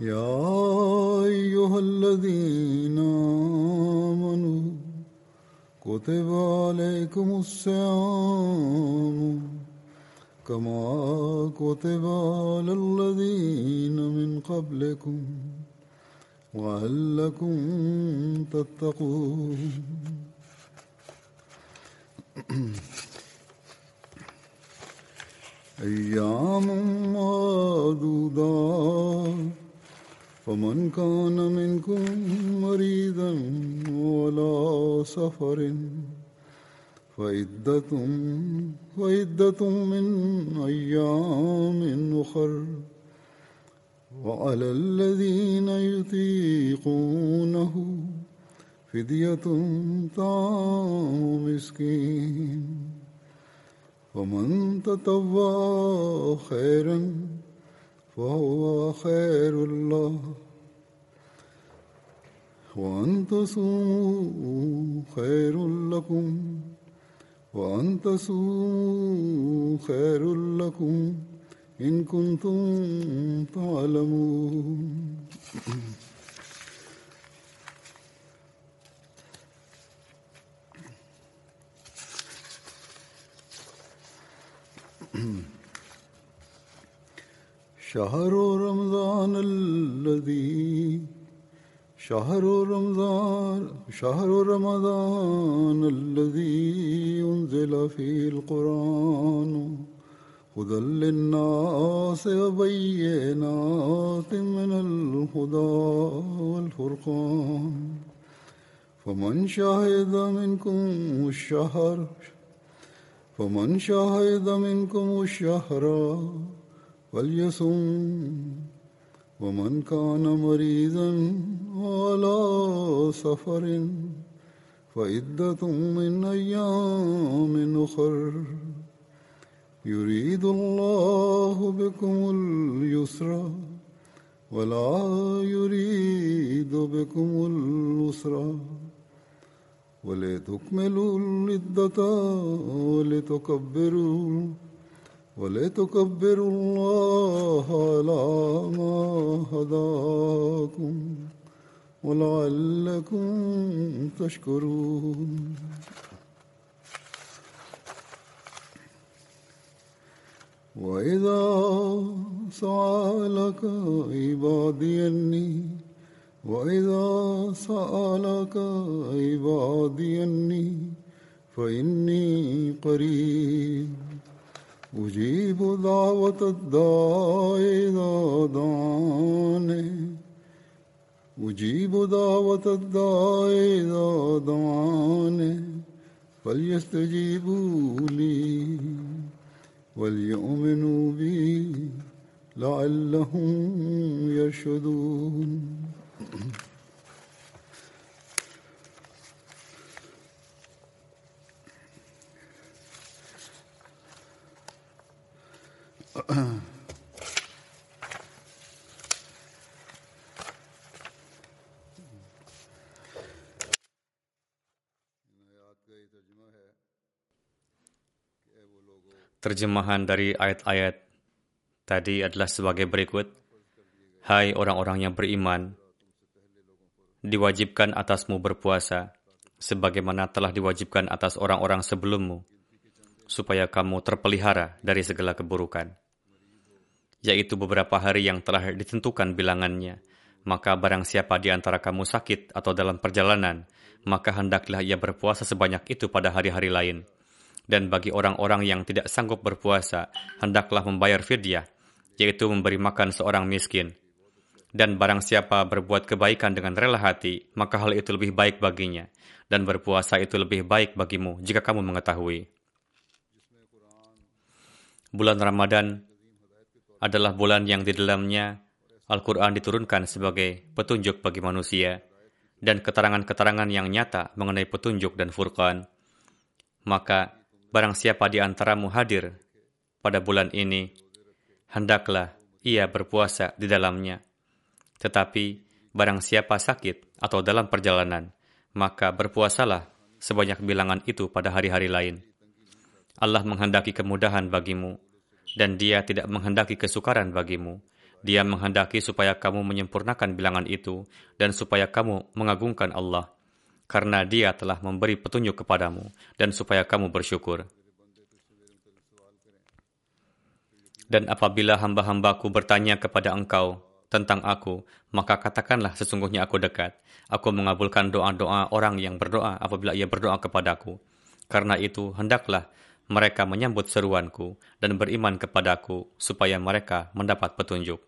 يا أيها الذين آمنوا كتب عليكم الصيام كما كتب على الذين من قبلكم وعلكم تتقون. أيام معدودات فمن كان منكم مريضا ولا سفر فعدة فعدة من أيام أخر. وعلى الذين يطيقونه فدية طعام مسكين. ومن تطوع خيرا فهو خير الله. وأن تصوموا خير لكم. وأن تصوموا خير لكم إن كنتم تعلمون. شهر رمضان الذي شهر رمضان شهر رمضان الذي أنزل فيه القرآن هدى للناس وبينات من الهدى والفرقان فمن شهد منكم الشهر فمن شهد منكم الشهر فليصم ومن كان مريضا على سفر فعدة من أيام أخر. يريد الله بكم اليسر ولا يريد بكم العسر. ولتكملوا العدة ولتكبروا ولتكبروا الله على ما هداكم ولعلكم تشكرون. وإذا سألك عبادي أني وإذا سألك عبادي أني فإني قريب. أجيب دعوة الداع إذا دعاني أجيب دعوة الداع إذا دعاني فليستجيبوا لي وليؤمنوا بي لعلهم يرشدون. Terjemahan dari ayat-ayat tadi adalah sebagai berikut. Hai orang-orang yang beriman, diwajibkan atasmu berpuasa, sebagaimana telah diwajibkan atas orang-orang sebelummu, supaya kamu terpelihara dari segala keburukan. Yaitu beberapa hari yang telah ditentukan bilangannya, maka barang siapa di antara kamu sakit atau dalam perjalanan, maka hendaklah ia berpuasa sebanyak itu pada hari-hari lain dan bagi orang-orang yang tidak sanggup berpuasa, hendaklah membayar fidyah, yaitu memberi makan seorang miskin. Dan barang siapa berbuat kebaikan dengan rela hati, maka hal itu lebih baik baginya. Dan berpuasa itu lebih baik bagimu jika kamu mengetahui. Bulan Ramadan adalah bulan yang di dalamnya Al-Quran diturunkan sebagai petunjuk bagi manusia dan keterangan-keterangan yang nyata mengenai petunjuk dan furqan. Maka Barang siapa di antaramu hadir pada bulan ini, hendaklah ia berpuasa di dalamnya. Tetapi barang siapa sakit atau dalam perjalanan, maka berpuasalah sebanyak bilangan itu pada hari-hari lain. Allah menghendaki kemudahan bagimu, dan dia tidak menghendaki kesukaran bagimu. Dia menghendaki supaya kamu menyempurnakan bilangan itu, dan supaya kamu mengagungkan Allah karena dia telah memberi petunjuk kepadamu dan supaya kamu bersyukur. Dan apabila hamba-hambaku bertanya kepada engkau tentang aku, maka katakanlah sesungguhnya aku dekat. Aku mengabulkan doa-doa orang yang berdoa apabila ia berdoa kepadaku. Karena itu, hendaklah mereka menyambut seruanku dan beriman kepadaku supaya mereka mendapat petunjuk.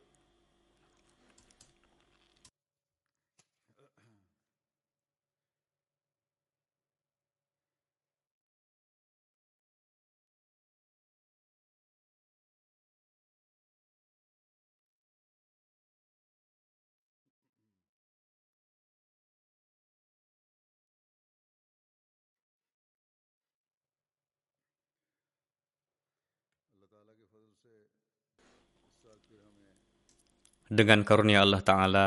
Dengan karunia Allah Ta'ala,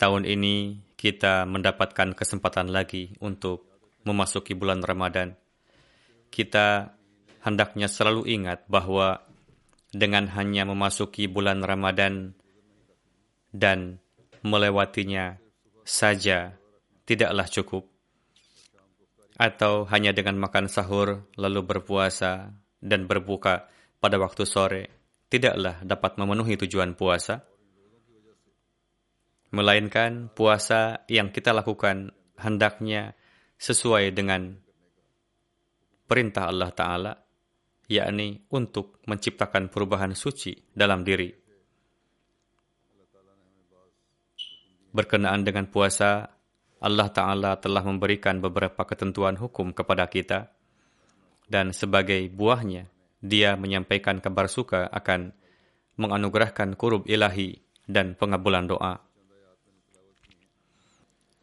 tahun ini kita mendapatkan kesempatan lagi untuk memasuki bulan Ramadan. Kita hendaknya selalu ingat bahwa dengan hanya memasuki bulan Ramadan dan melewatinya saja tidaklah cukup. Atau hanya dengan makan sahur lalu berpuasa dan berbuka pada waktu sore tidaklah dapat memenuhi tujuan puasa melainkan puasa yang kita lakukan hendaknya sesuai dengan perintah Allah Ta'ala, yakni untuk menciptakan perubahan suci dalam diri. Berkenaan dengan puasa, Allah Ta'ala telah memberikan beberapa ketentuan hukum kepada kita, dan sebagai buahnya, dia menyampaikan kabar suka akan menganugerahkan kurub ilahi dan pengabulan doa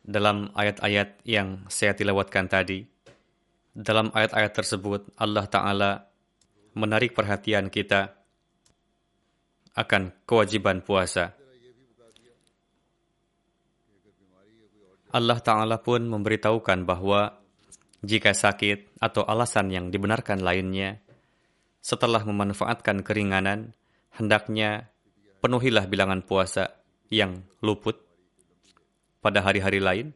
dalam ayat-ayat yang saya tilawatkan tadi. Dalam ayat-ayat tersebut, Allah Ta'ala menarik perhatian kita akan kewajiban puasa. Allah Ta'ala pun memberitahukan bahwa jika sakit atau alasan yang dibenarkan lainnya, setelah memanfaatkan keringanan, hendaknya penuhilah bilangan puasa yang luput pada hari-hari lain.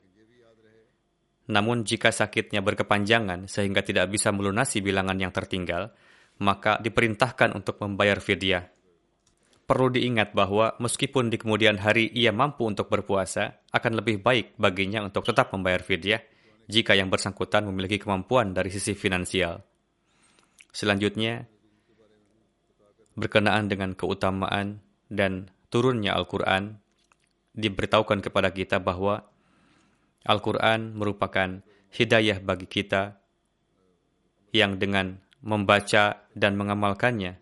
Namun jika sakitnya berkepanjangan sehingga tidak bisa melunasi bilangan yang tertinggal, maka diperintahkan untuk membayar fidyah. Perlu diingat bahwa meskipun di kemudian hari ia mampu untuk berpuasa, akan lebih baik baginya untuk tetap membayar fidyah jika yang bersangkutan memiliki kemampuan dari sisi finansial. Selanjutnya, berkenaan dengan keutamaan dan turunnya Al-Quran diberitahukan kepada kita bahwa Al-Quran merupakan hidayah bagi kita yang dengan membaca dan mengamalkannya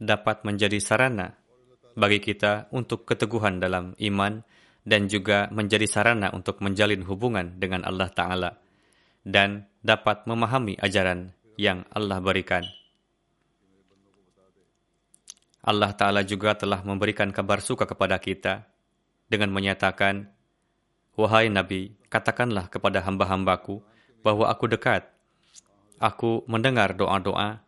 dapat menjadi sarana bagi kita untuk keteguhan dalam iman dan juga menjadi sarana untuk menjalin hubungan dengan Allah Ta'ala dan dapat memahami ajaran yang Allah berikan. Allah Ta'ala juga telah memberikan kabar suka kepada kita dengan menyatakan, Wahai Nabi, katakanlah kepada hamba-hambaku, bahwa aku dekat. Aku mendengar doa-doa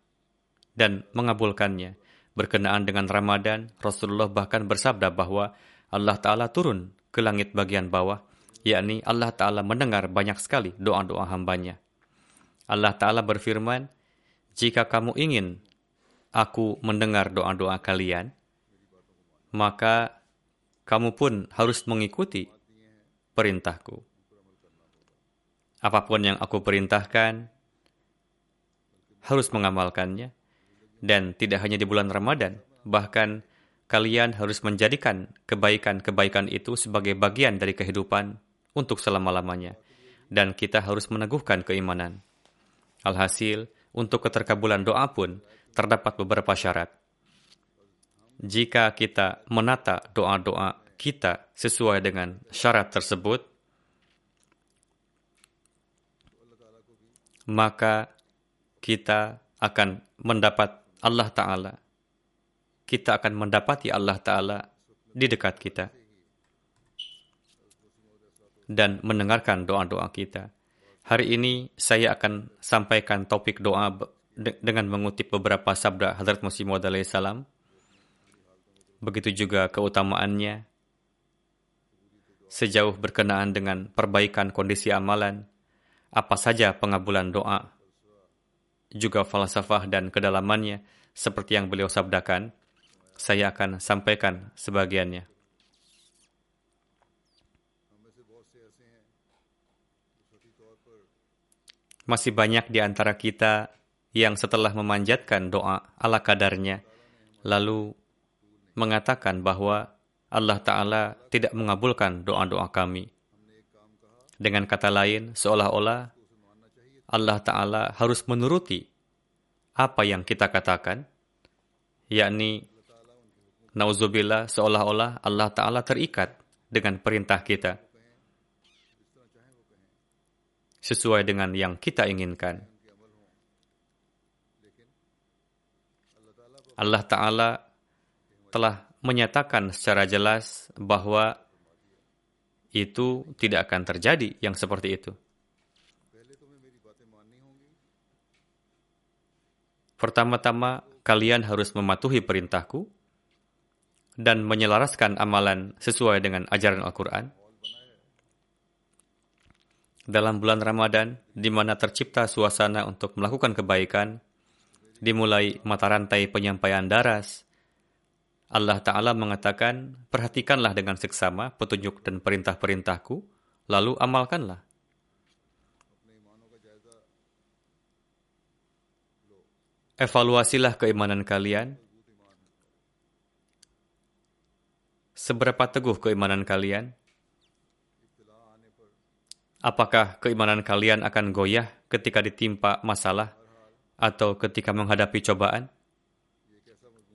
dan mengabulkannya. Berkenaan dengan Ramadan, Rasulullah bahkan bersabda bahwa Allah Ta'ala turun ke langit bagian bawah, yakni Allah Ta'ala mendengar banyak sekali doa-doa hambanya. Allah Ta'ala berfirman, Jika kamu ingin aku mendengar doa-doa kalian, maka kamu pun harus mengikuti perintahku. Apa pun yang aku perintahkan, harus mengamalkannya. Dan tidak hanya di bulan Ramadan, bahkan kalian harus menjadikan kebaikan-kebaikan itu sebagai bagian dari kehidupan untuk selama-lamanya. Dan kita harus meneguhkan keimanan. Alhasil, untuk keterkabulan doa pun terdapat beberapa syarat. Jika kita menata doa-doa kita sesuai dengan syarat tersebut, maka kita akan mendapat Allah Ta'ala. Kita akan mendapati Allah Ta'ala di dekat kita dan mendengarkan doa-doa kita. Hari ini saya akan sampaikan topik doa dengan mengutip beberapa sabda Hadrat Masih Maud salam. Begitu juga keutamaannya sejauh berkenaan dengan perbaikan kondisi amalan, apa saja pengabulan doa, juga falsafah dan kedalamannya, seperti yang beliau sabdakan, saya akan sampaikan sebagiannya. Masih banyak di antara kita yang setelah memanjatkan doa ala kadarnya, lalu mengatakan bahwa Allah Ta'ala tidak mengabulkan doa-doa kami. Dengan kata lain, seolah-olah Allah Ta'ala harus menuruti apa yang kita katakan, yakni nauzubillah seolah-olah Allah Ta'ala terikat dengan perintah kita sesuai dengan yang kita inginkan. Allah Ta'ala telah menyatakan secara jelas bahwa itu tidak akan terjadi yang seperti itu. Pertama-tama, kalian harus mematuhi perintahku dan menyelaraskan amalan sesuai dengan ajaran Al-Quran dalam bulan Ramadan, di mana tercipta suasana untuk melakukan kebaikan, dimulai mata rantai penyampaian daras, Allah Ta'ala mengatakan, perhatikanlah dengan seksama petunjuk dan perintah-perintahku, lalu amalkanlah. Evaluasilah keimanan kalian. Seberapa teguh keimanan kalian? Apakah keimanan kalian akan goyah ketika ditimpa masalah atau ketika menghadapi cobaan?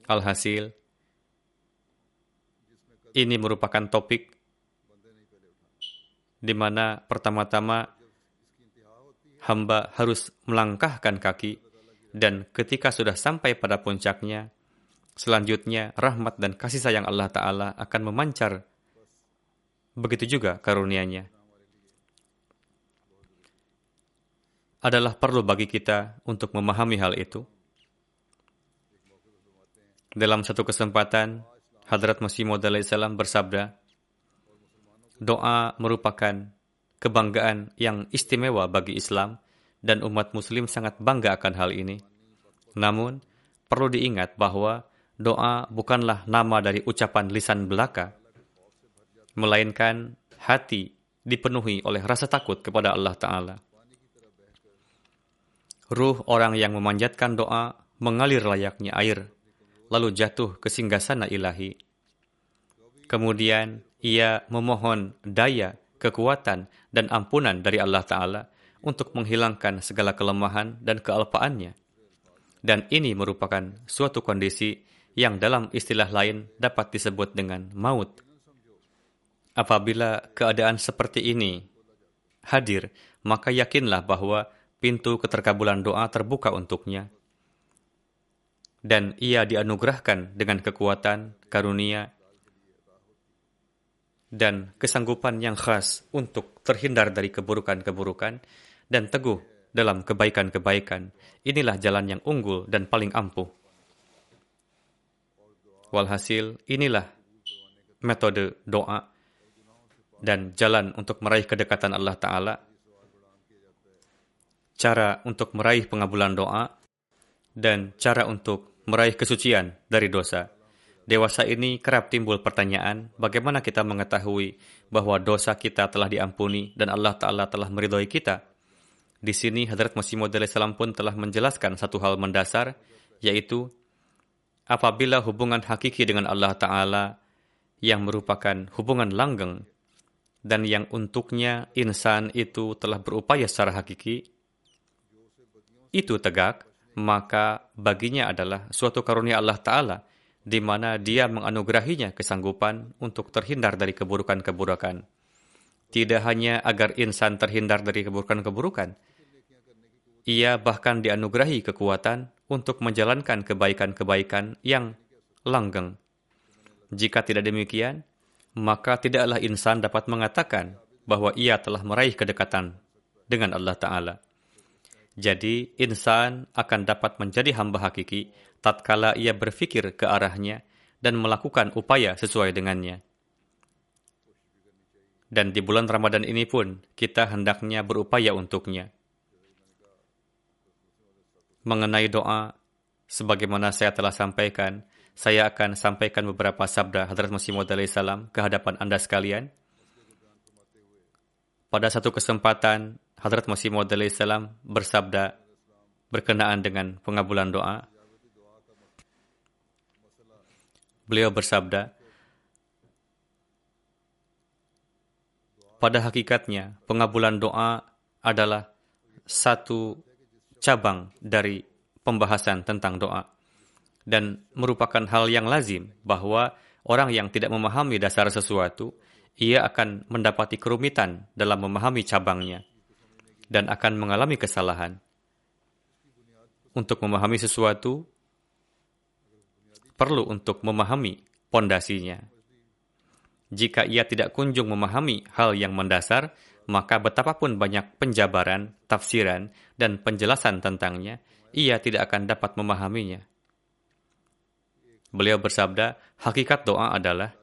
Alhasil, ini merupakan topik di mana pertama-tama hamba harus melangkahkan kaki dan ketika sudah sampai pada puncaknya, selanjutnya rahmat dan kasih sayang Allah Ta'ala akan memancar. Begitu juga karunia-Nya. Adalah perlu bagi kita untuk memahami hal itu. Dalam satu kesempatan, Hadrat Masih Maud salam bersabda, Doa merupakan kebanggaan yang istimewa bagi Islam dan umat muslim sangat bangga akan hal ini. Namun, perlu diingat bahwa doa bukanlah nama dari ucapan lisan belaka, melainkan hati dipenuhi oleh rasa takut kepada Allah Ta'ala. Ruh orang yang memanjatkan doa mengalir layaknya air, lalu jatuh ke singgasana ilahi. Kemudian ia memohon daya, kekuatan, dan ampunan dari Allah Ta'ala untuk menghilangkan segala kelemahan dan kealpaannya. Dan ini merupakan suatu kondisi yang dalam istilah lain dapat disebut dengan maut. Apabila keadaan seperti ini hadir, maka yakinlah bahwa pintu keterkabulan doa terbuka untuknya. Dan ia dianugerahkan dengan kekuatan, karunia, dan kesanggupan yang khas untuk terhindar dari keburukan-keburukan dan teguh dalam kebaikan-kebaikan. Inilah jalan yang unggul dan paling ampuh. Walhasil, inilah metode doa dan jalan untuk meraih kedekatan Allah Ta'ala. Cara untuk meraih pengabulan doa dan cara untuk meraih kesucian dari dosa. Dewasa ini kerap timbul pertanyaan, bagaimana kita mengetahui bahwa dosa kita telah diampuni dan Allah Ta'ala telah meridhoi kita? Di sini Hadrat Masih Maud salam pun telah menjelaskan satu hal mendasar, yaitu apabila hubungan hakiki dengan Allah Ta'ala yang merupakan hubungan langgeng dan yang untuknya insan itu telah berupaya secara hakiki, itu tegak, maka baginya adalah suatu karunia Allah Ta'ala di mana dia menganugerahinya kesanggupan untuk terhindar dari keburukan-keburukan. Tidak hanya agar insan terhindar dari keburukan-keburukan, ia bahkan dianugerahi kekuatan untuk menjalankan kebaikan-kebaikan yang langgeng. Jika tidak demikian, maka tidaklah insan dapat mengatakan bahwa ia telah meraih kedekatan dengan Allah Ta'ala. Jadi, insan akan dapat menjadi hamba hakiki tatkala ia berfikir ke arahnya dan melakukan upaya sesuai dengannya. Dan di bulan Ramadan ini pun kita hendaknya berupaya untuknya. Mengenai doa, sebagaimana saya telah sampaikan, saya akan sampaikan beberapa sabda Hadrat Masih Maud salam ke hadapan Anda sekalian. Pada satu kesempatan, Hadrat Masih Maud salam bersabda berkenaan dengan pengabulan doa. Beliau bersabda, pada hakikatnya pengabulan doa adalah satu cabang dari pembahasan tentang doa dan merupakan hal yang lazim bahwa orang yang tidak memahami dasar sesuatu ia akan mendapati kerumitan dalam memahami cabangnya dan akan mengalami kesalahan. Untuk memahami sesuatu, perlu untuk memahami pondasinya. Jika ia tidak kunjung memahami hal yang mendasar, maka betapapun banyak penjabaran, tafsiran, dan penjelasan tentangnya, ia tidak akan dapat memahaminya. Beliau bersabda, hakikat doa adalah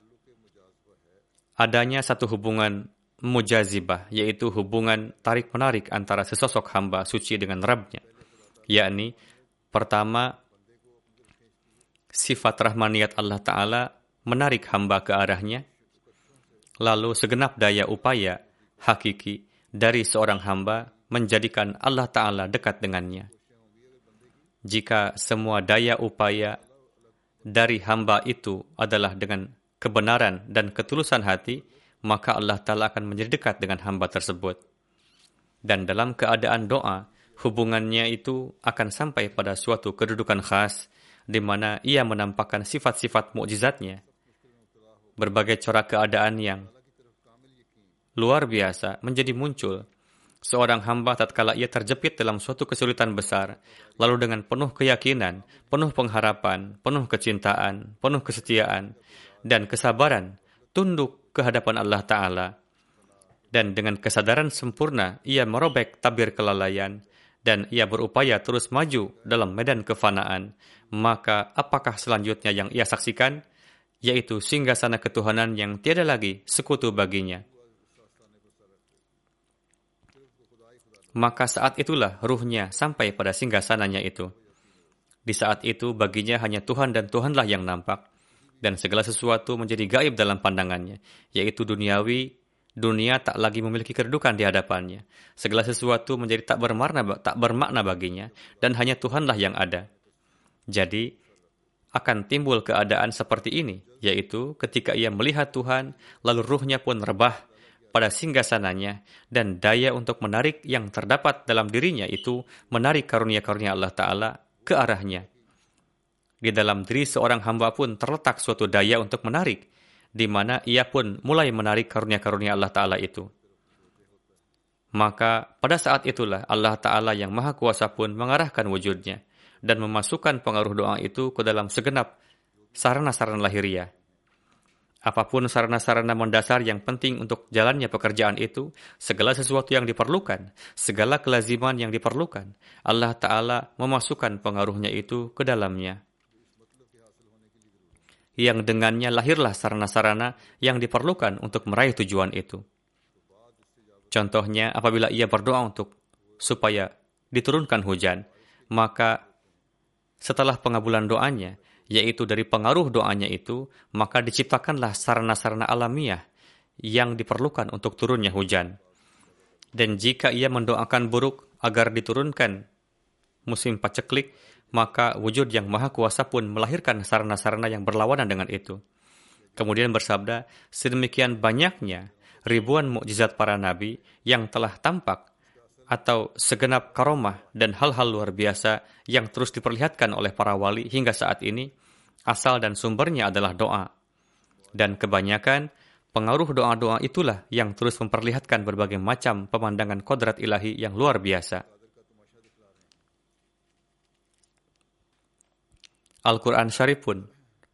adanya satu hubungan mujazibah, yaitu hubungan tarik-menarik antara sesosok hamba suci dengan Rabnya. Yakni, pertama, sifat rahmaniyat Allah Ta'ala menarik hamba ke arahnya, lalu segenap daya upaya hakiki dari seorang hamba menjadikan Allah Ta'ala dekat dengannya. Jika semua daya upaya dari hamba itu adalah dengan kebenaran dan ketulusan hati, maka Allah Ta'ala akan menjadi dekat dengan hamba tersebut. Dan dalam keadaan doa, hubungannya itu akan sampai pada suatu kedudukan khas di mana ia menampakkan sifat-sifat mukjizatnya. Berbagai corak keadaan yang luar biasa menjadi muncul. Seorang hamba tatkala ia terjepit dalam suatu kesulitan besar, lalu dengan penuh keyakinan, penuh pengharapan, penuh kecintaan, penuh kesetiaan, dan kesabaran, tunduk ke hadapan Allah Ta'ala. Dan dengan kesadaran sempurna, ia merobek tabir kelalaian, dan ia berupaya terus maju dalam medan kefanaan, maka apakah selanjutnya yang ia saksikan? Yaitu singgasana ketuhanan yang tiada lagi sekutu baginya. Maka saat itulah ruhnya sampai pada singgasananya itu. Di saat itu baginya hanya Tuhan dan Tuhanlah yang nampak, dan segala sesuatu menjadi gaib dalam pandangannya, yaitu duniawi, dunia tak lagi memiliki kedudukan di hadapannya. Segala sesuatu menjadi tak bermakna, tak bermakna baginya, dan hanya Tuhanlah yang ada. Jadi, akan timbul keadaan seperti ini, yaitu ketika ia melihat Tuhan, lalu ruhnya pun rebah pada singgasananya, dan daya untuk menarik yang terdapat dalam dirinya itu menarik karunia-karunia Allah Ta'ala ke arahnya. Di dalam diri seorang hamba pun terletak suatu daya untuk menarik, di mana ia pun mulai menarik karunia-karunia Allah Ta'ala itu. Maka pada saat itulah Allah Ta'ala yang Maha Kuasa pun mengarahkan wujudnya, dan memasukkan pengaruh doa itu ke dalam segenap sarana-sarana lahiriah. Apa pun sarana-sarana mendasar yang penting untuk jalannya pekerjaan itu, segala sesuatu yang diperlukan, segala kelaziman yang diperlukan, Allah Ta'ala memasukkan pengaruhnya itu ke dalamnya. Yang dengannya lahirlah sarana-sarana yang diperlukan untuk meraih tujuan itu. Contohnya, apabila ia berdoa untuk supaya diturunkan hujan, maka setelah pengabulan doanya, yaitu dari pengaruh doanya itu, maka diciptakanlah sarana-sarana alamiah yang diperlukan untuk turunnya hujan. Dan jika ia mendoakan buruk agar diturunkan musim paceklik, maka wujud yang maha kuasa pun melahirkan sarana-sarana yang berlawanan dengan itu. Kemudian bersabda, sedemikian banyaknya ribuan mukjizat para nabi yang telah tampak atau segenap karomah dan hal-hal luar biasa yang terus diperlihatkan oleh para wali hingga saat ini, asal dan sumbernya adalah doa. Dan kebanyakan pengaruh doa-doa itulah yang terus memperlihatkan berbagai macam pemandangan kodrat ilahi yang luar biasa. Al-Quran Syarif pun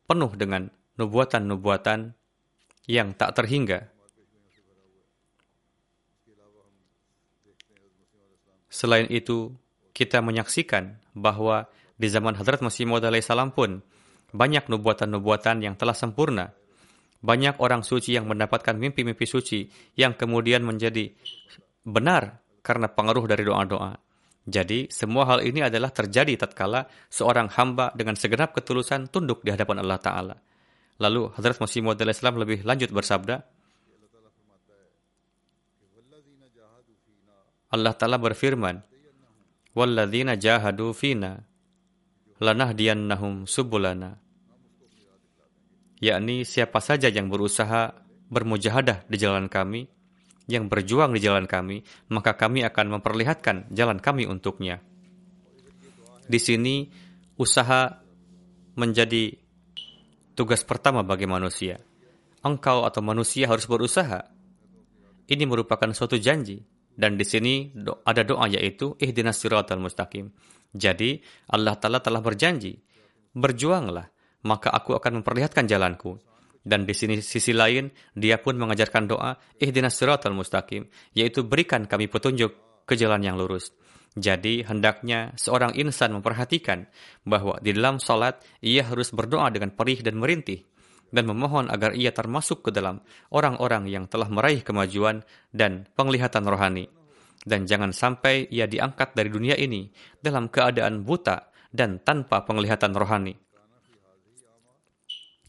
penuh dengan nubuatan-nubuatan yang tak terhingga Selain itu, kita menyaksikan bahwa di zaman Hadrat Masih Maud salam pun banyak nubuatan-nubuatan yang telah sempurna. Banyak orang suci yang mendapatkan mimpi-mimpi suci yang kemudian menjadi benar karena pengaruh dari doa-doa. Jadi, semua hal ini adalah terjadi tatkala seorang hamba dengan segenap ketulusan tunduk di hadapan Allah Ta'ala. Lalu, Hadrat Masih Maud salam lebih lanjut bersabda, Allah Ta'ala berfirman, وَالَّذِينَ جَاهَدُوا فِينَا لَنَهْدِيَنَّهُمْ subulana. Yakni siapa saja yang berusaha bermujahadah di jalan kami, yang berjuang di jalan kami, maka kami akan memperlihatkan jalan kami untuknya. Di sini, usaha menjadi tugas pertama bagi manusia. Engkau atau manusia harus berusaha. Ini merupakan suatu janji dan di sini ada doa yaitu ihdinas siratal mustaqim. Jadi Allah Ta'ala telah berjanji, berjuanglah, maka aku akan memperlihatkan jalanku. Dan di sini sisi lain, dia pun mengajarkan doa ihdinas siratal mustaqim, yaitu berikan kami petunjuk ke jalan yang lurus. Jadi hendaknya seorang insan memperhatikan bahwa di dalam salat ia harus berdoa dengan perih dan merintih dan memohon agar ia termasuk ke dalam orang-orang yang telah meraih kemajuan dan penglihatan rohani. Dan jangan sampai ia diangkat dari dunia ini dalam keadaan buta dan tanpa penglihatan rohani.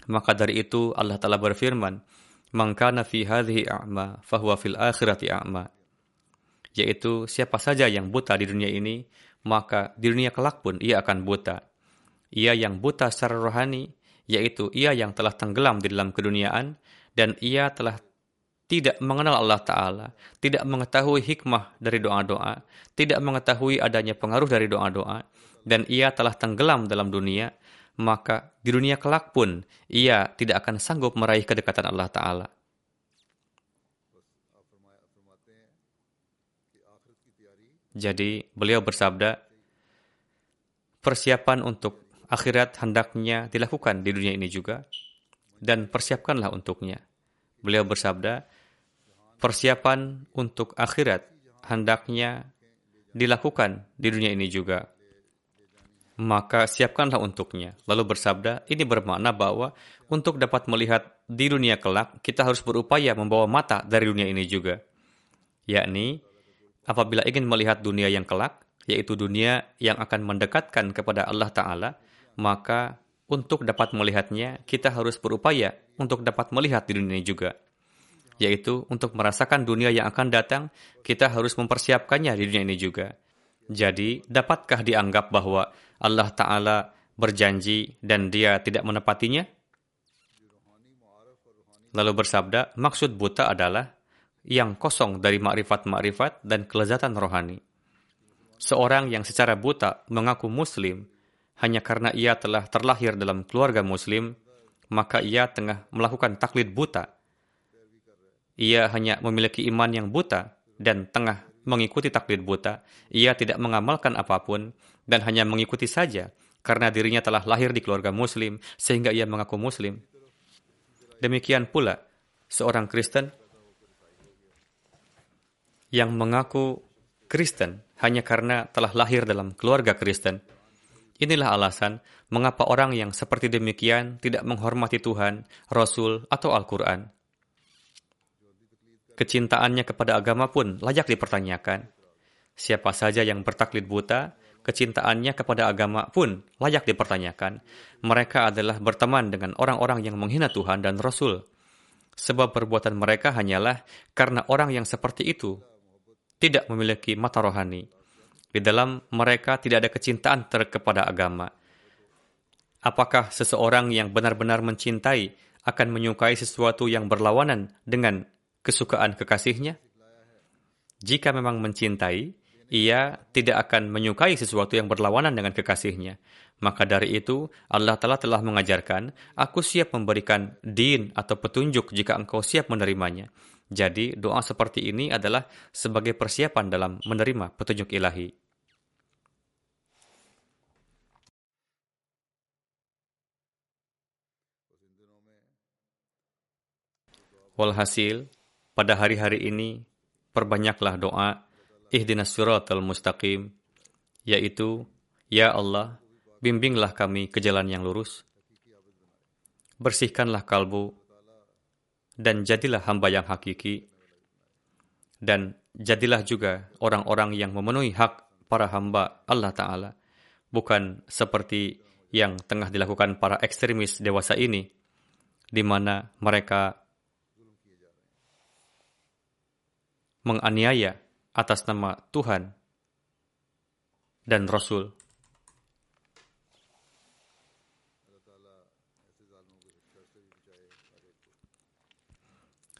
Maka dari itu Allah Ta'ala berfirman, Mangkana fi hadhihi a'ma fahuwa fil akhirati a'ma. Yaitu siapa saja yang buta di dunia ini, maka di dunia kelak pun ia akan buta. Ia yang buta secara rohani, yaitu ia yang telah tenggelam di dalam keduniaan dan ia telah tidak mengenal Allah Ta'ala, tidak mengetahui hikmah dari doa-doa, tidak mengetahui adanya pengaruh dari doa-doa, dan ia telah tenggelam dalam dunia, maka di dunia kelak pun ia tidak akan sanggup meraih kedekatan Allah Ta'ala. Jadi beliau bersabda, persiapan untuk akhirat hendaknya dilakukan di dunia ini juga dan persiapkanlah untuknya. Beliau bersabda, persiapan untuk akhirat hendaknya dilakukan di dunia ini juga. Maka siapkanlah untuknya. Lalu bersabda, ini bermakna bahwa untuk dapat melihat di dunia kelak, kita harus berupaya membawa mata dari dunia ini juga. Yakni, apabila ingin melihat dunia yang kelak, yaitu dunia yang akan mendekatkan kepada Allah Ta'ala, maka untuk dapat melihatnya, kita harus berupaya untuk dapat melihat di dunia juga. Yaitu untuk merasakan dunia yang akan datang, kita harus mempersiapkannya di dunia ini juga. Jadi, dapatkah dianggap bahwa Allah Ta'ala berjanji dan dia tidak menepatinya? Lalu bersabda, maksud buta adalah yang kosong dari makrifat-makrifat dan kelezatan rohani. Seorang yang secara buta mengaku muslim, hanya karena ia telah terlahir dalam keluarga muslim, maka ia tengah melakukan taklid buta. Ia hanya memiliki iman yang buta dan tengah mengikuti taklid buta. Ia tidak mengamalkan apa pun dan hanya mengikuti saja karena dirinya telah lahir di keluarga muslim sehingga ia mengaku muslim. Demikian pula seorang Kristen yang mengaku Kristen hanya karena telah lahir dalam keluarga Kristen. Inilah alasan mengapa orang yang seperti demikian tidak menghormati Tuhan, Rasul, atau Al-Quran. Kecintaannya kepada agama pun layak dipertanyakan. Siapa saja yang bertaklid buta, kecintaannya kepada agama pun layak dipertanyakan. Mereka adalah berteman dengan orang-orang yang menghina Tuhan dan Rasul. Sebab perbuatan mereka hanyalah karena orang yang seperti itu tidak memiliki mata rohani. Di dalam mereka tidak ada kecintaan ter kepada agama. Apakah seseorang yang benar-benar mencintai akan menyukai sesuatu yang berlawanan dengan kesukaan kekasihnya? Jika memang mencintai, ia tidak akan menyukai sesuatu yang berlawanan dengan kekasihnya. Maka dari itu, Allah Ta'ala telah mengajarkan, aku siap memberikan din atau petunjuk jika engkau siap menerimanya. Jadi, doa seperti ini adalah sebagai persiapan dalam menerima petunjuk ilahi. Walhasil, pada hari-hari ini, perbanyaklah doa ihdinas siratal mustaqim, yaitu, Ya Allah, bimbinglah kami ke jalan yang lurus. Bersihkanlah kalbu, dan jadilah hamba yang hakiki. Dan jadilah juga orang-orang yang memenuhi hak para hamba Allah Ta'ala. Bukan seperti yang tengah dilakukan para ekstremis dewasa ini, di mana mereka menganiaya atas nama Tuhan dan Rasul.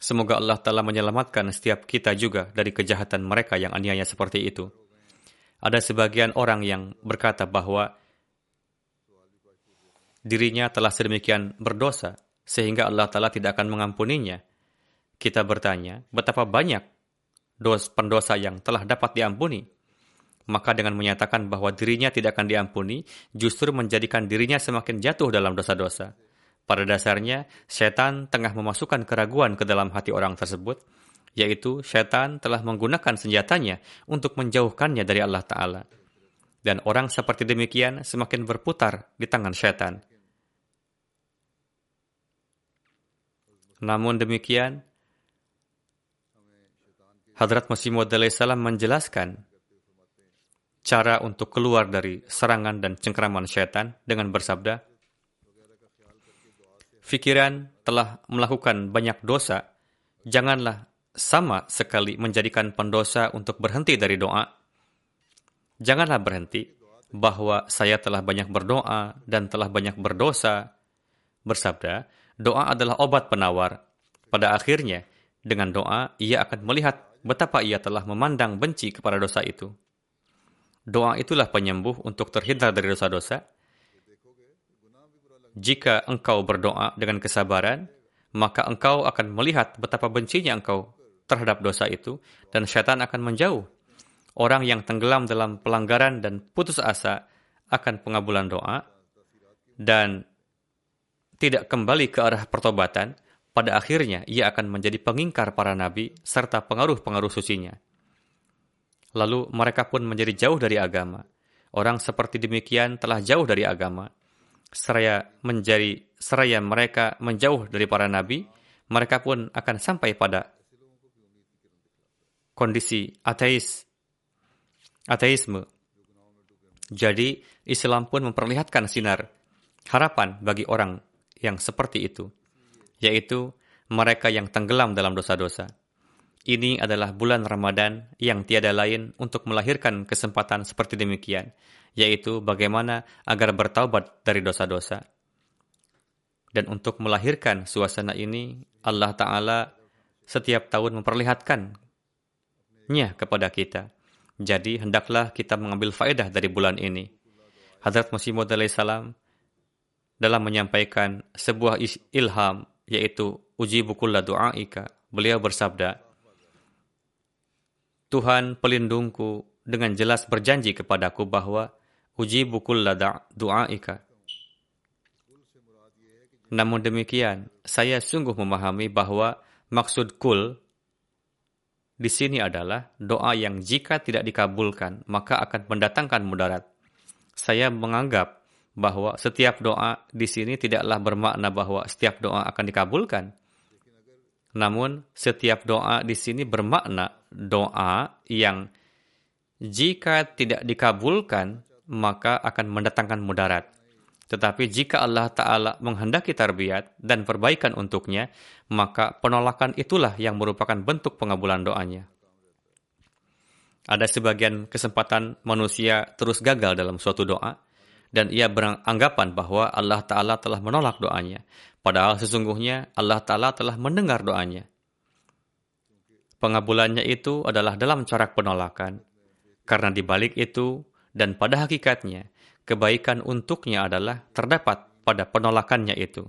Semoga Allah Ta'ala menyelamatkan setiap kita juga dari kejahatan mereka yang aniaya seperti itu. Ada sebagian orang yang berkata bahwa dirinya telah sedemikian berdosa sehingga Allah Ta'ala tidak akan mengampuninya. Kita bertanya, betapa banyak dos pendosa yang telah dapat diampuni. Maka dengan menyatakan bahwa dirinya tidak akan diampuni, justru menjadikan dirinya semakin jatuh dalam dosa-dosa. Pada dasarnya, setan tengah memasukkan keraguan ke dalam hati orang tersebut, yaitu setan telah menggunakan senjatanya untuk menjauhkannya dari Allah Ta'ala. Dan orang seperti demikian semakin berputar di tangan setan. Namun demikian, Hadrat Masih Maud salam menjelaskan cara untuk keluar dari serangan dan cengkraman syaitan dengan bersabda, Fikiran telah melakukan banyak dosa, janganlah sama sekali menjadikan pendosa untuk berhenti dari doa. Janganlah berhenti bahwa saya telah banyak berdoa dan telah banyak berdosa. Bersabda, doa adalah obat penawar. Pada akhirnya, dengan doa, ia akan melihat betapa ia telah memandang benci kepada dosa itu. Doa itulah penyembuh untuk terhindar dari dosa-dosa. Jika engkau berdoa dengan kesabaran, maka engkau akan melihat betapa bencinya engkau terhadap dosa itu, dan syaitan akan menjauh. Orang yang tenggelam dalam pelanggaran dan putus asa akan pengabulan doa, dan tidak kembali ke arah pertobatan, pada akhirnya ia akan menjadi pengingkar para nabi serta pengaruh-pengaruh sucinya. Lalu mereka pun menjadi jauh dari agama. Orang seperti demikian telah jauh dari agama. Seraya menjadi seraya mereka menjauh dari para nabi, mereka pun akan sampai pada kondisi ateis, ateisme. Jadi, Islam pun memperlihatkan sinar harapan bagi orang yang seperti itu yaitu mereka yang tenggelam dalam dosa-dosa. Ini adalah bulan Ramadan yang tiada lain untuk melahirkan kesempatan seperti demikian, yaitu bagaimana agar bertaubat dari dosa-dosa. Dan untuk melahirkan suasana ini, Allah Ta'ala setiap tahun memperlihatkannya kepada kita. Jadi, hendaklah kita mengambil faedah dari bulan ini. Hadrat Masih Maud salam dalam menyampaikan sebuah ilham yaitu uji bukulla du'aika. Beliau bersabda, Tuhan pelindungku dengan jelas berjanji kepadaku bahwa uji bukulla du'aika. Namun demikian, saya sungguh memahami bahwa maksud kul di sini adalah doa yang jika tidak dikabulkan, maka akan mendatangkan mudarat. Saya menganggap bahwa setiap doa di sini tidaklah bermakna bahwa setiap doa akan dikabulkan. Namun, setiap doa di sini bermakna doa yang jika tidak dikabulkan, maka akan mendatangkan mudarat. Tetapi jika Allah Ta'ala menghendaki tarbiyat dan perbaikan untuknya, maka penolakan itulah yang merupakan bentuk pengabulan doanya. Ada sebagian kesempatan manusia terus gagal dalam suatu doa, dan ia beranggapan bahwa Allah Ta'ala telah menolak doanya. Padahal sesungguhnya Allah Ta'ala telah mendengar doanya. Pengabulannya itu adalah dalam corak penolakan. Karena dibalik itu, dan pada hakikatnya, kebaikan untuknya adalah terdapat pada penolakannya itu.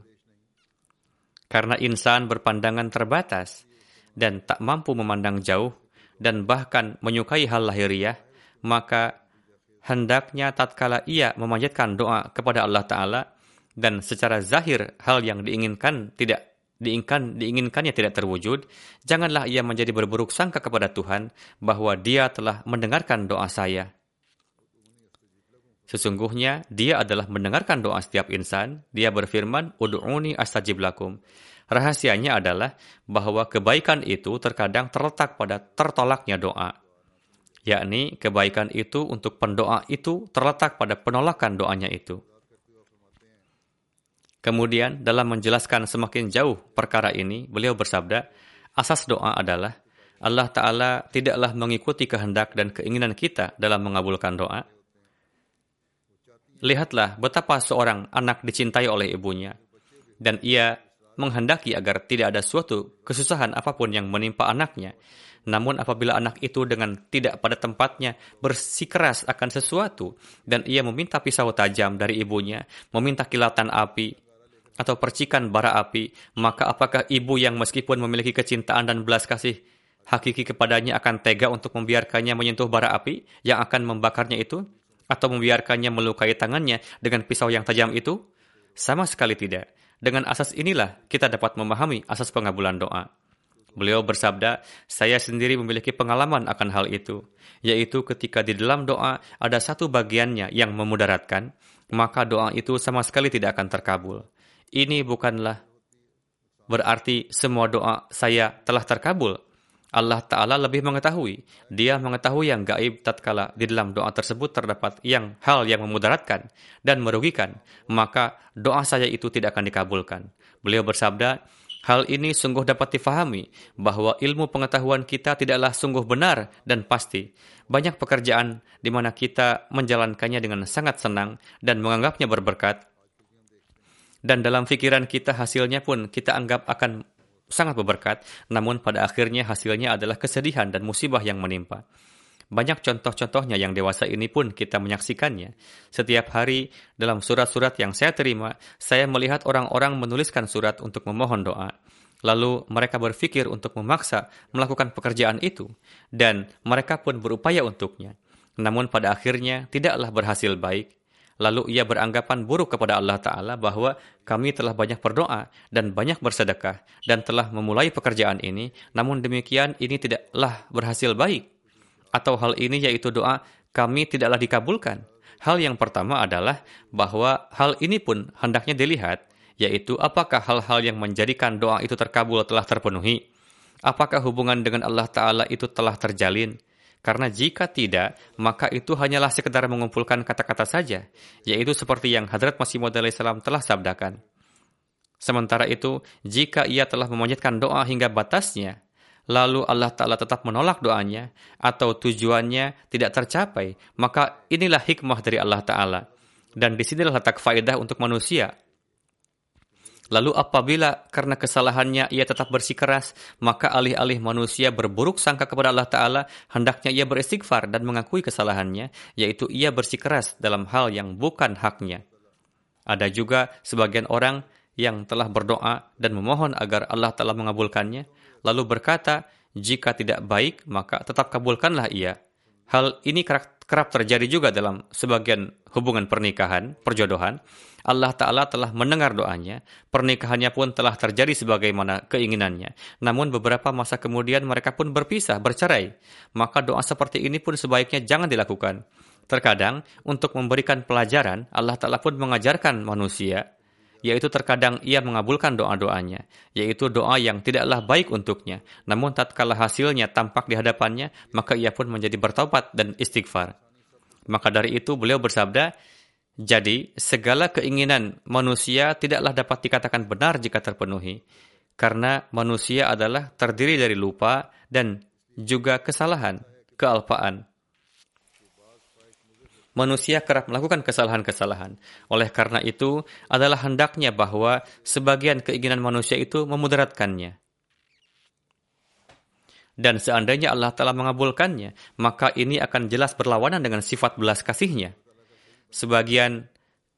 Karena insan berpandangan terbatas dan tak mampu memandang jauh dan bahkan menyukai hal lahiriah, maka hendaknya tatkala ia memanjatkan doa kepada Allah Ta'ala dan secara zahir hal yang diinginkan tidak diinginkan diinginkannya tidak terwujud, janganlah ia menjadi berburuk sangka kepada Tuhan bahwa Dia telah mendengarkan doa saya Sesungguhnya dia adalah mendengarkan doa setiap insan. Dia berfirman, Udu'uni astajib lakum. Rahasianya adalah bahwa kebaikan itu terkadang terletak pada tertolaknya doa. Yakni kebaikan itu untuk pendoa itu terletak pada penolakan doanya itu. Kemudian dalam menjelaskan semakin jauh perkara ini, beliau bersabda, asas doa adalah Allah Ta'ala tidaklah mengikuti kehendak dan keinginan kita dalam mengabulkan doa, Lihatlah betapa seorang anak dicintai oleh ibunya, dan ia menghendaki agar tidak ada suatu kesusahan apa pun yang menimpa anaknya. Namun apabila anak itu dengan tidak pada tempatnya bersikeras akan sesuatu, dan ia meminta pisau tajam dari ibunya, meminta kilatan api, atau percikan bara api, maka apakah ibu yang meskipun memiliki kecintaan dan belas kasih hakiki kepadanya akan tega untuk membiarkannya menyentuh bara api yang akan membakarnya itu? atau membiarkannya melukai tangannya dengan pisau yang tajam itu? Sama sekali tidak. Dengan asas inilah kita dapat memahami asas pengabulan doa. Beliau bersabda, saya sendiri memiliki pengalaman akan hal itu, yaitu ketika di dalam doa ada satu bagiannya yang memudaratkan, maka doa itu sama sekali tidak akan terkabul. Ini bukanlah berarti semua doa saya telah terkabul, Allah Ta'ala lebih mengetahui. Dia mengetahui yang gaib tatkala di dalam doa tersebut terdapat yang hal yang memudaratkan dan merugikan, maka doa saya itu tidak akan dikabulkan. Beliau bersabda, hal ini sungguh dapat difahami bahwa ilmu pengetahuan kita tidaklah sungguh benar dan pasti. Banyak pekerjaan di mana kita menjalankannya dengan sangat senang dan menganggapnya berberkat, dan dalam pikiran kita hasilnya pun kita anggap akan sangat berberkat, namun pada akhirnya hasilnya adalah kesedihan dan musibah yang menimpa. Banyak contoh-contohnya yang dewasa ini pun kita menyaksikannya. Setiap hari dalam surat-surat yang saya terima, saya melihat orang-orang menuliskan surat untuk memohon doa. Lalu mereka berpikir untuk memaksa melakukan pekerjaan itu, dan mereka pun berupaya untuknya. Namun pada akhirnya tidaklah berhasil baik, Lalu ia beranggapan buruk kepada Allah Ta'ala bahwa kami telah banyak berdoa dan banyak bersedekah dan telah memulai pekerjaan ini, namun demikian ini tidaklah berhasil baik. Atau hal ini yaitu doa kami tidaklah dikabulkan. Hal yang pertama adalah bahwa hal ini pun hendaknya dilihat, yaitu apakah hal-hal yang menjadikan doa itu terkabul telah terpenuhi. Apakah hubungan dengan Allah Ta'ala itu telah terjalin? Karena jika tidak, maka itu hanyalah sekedar mengumpulkan kata-kata saja, yaitu seperti yang Hadrat Masih Maud salam telah sabdakan. Sementara itu, jika ia telah memanjatkan doa hingga batasnya, lalu Allah Ta'ala tetap menolak doanya, atau tujuannya tidak tercapai, maka inilah hikmah dari Allah Ta'ala. Dan di sinilah letak faedah untuk manusia, Lalu apabila karena kesalahannya ia tetap bersikeras, maka alih-alih manusia berburuk sangka kepada Allah Ta'ala, hendaknya ia beristighfar dan mengakui kesalahannya, yaitu ia bersikeras dalam hal yang bukan haknya. Ada juga sebagian orang yang telah berdoa dan memohon agar Allah Ta'ala mengabulkannya, lalu berkata, jika tidak baik, maka tetap kabulkanlah ia. Hal ini kerap terjadi juga dalam sebagian hubungan pernikahan, perjodohan, Allah Ta'ala telah mendengar doanya, pernikahannya pun telah terjadi sebagaimana keinginannya. Namun beberapa masa kemudian mereka pun berpisah, bercerai. Maka doa seperti ini pun sebaiknya jangan dilakukan. Terkadang, untuk memberikan pelajaran, Allah Ta'ala pun mengajarkan manusia, yaitu terkadang ia mengabulkan doa-doanya, yaitu doa yang tidaklah baik untuknya. Namun tatkala hasilnya tampak di hadapannya, maka ia pun menjadi bertaubat dan istighfar. Maka dari itu beliau bersabda, jadi, segala keinginan manusia tidaklah dapat dikatakan benar jika terpenuhi, karena manusia adalah terdiri dari lupa dan juga kesalahan, kealpaan. Manusia kerap melakukan kesalahan-kesalahan. Oleh karena itu, adalah hendaknya bahwa sebagian keinginan manusia itu memudaratkannya. Dan seandainya Allah telah mengabulkannya, maka ini akan jelas berlawanan dengan sifat belas kasihnya sebagian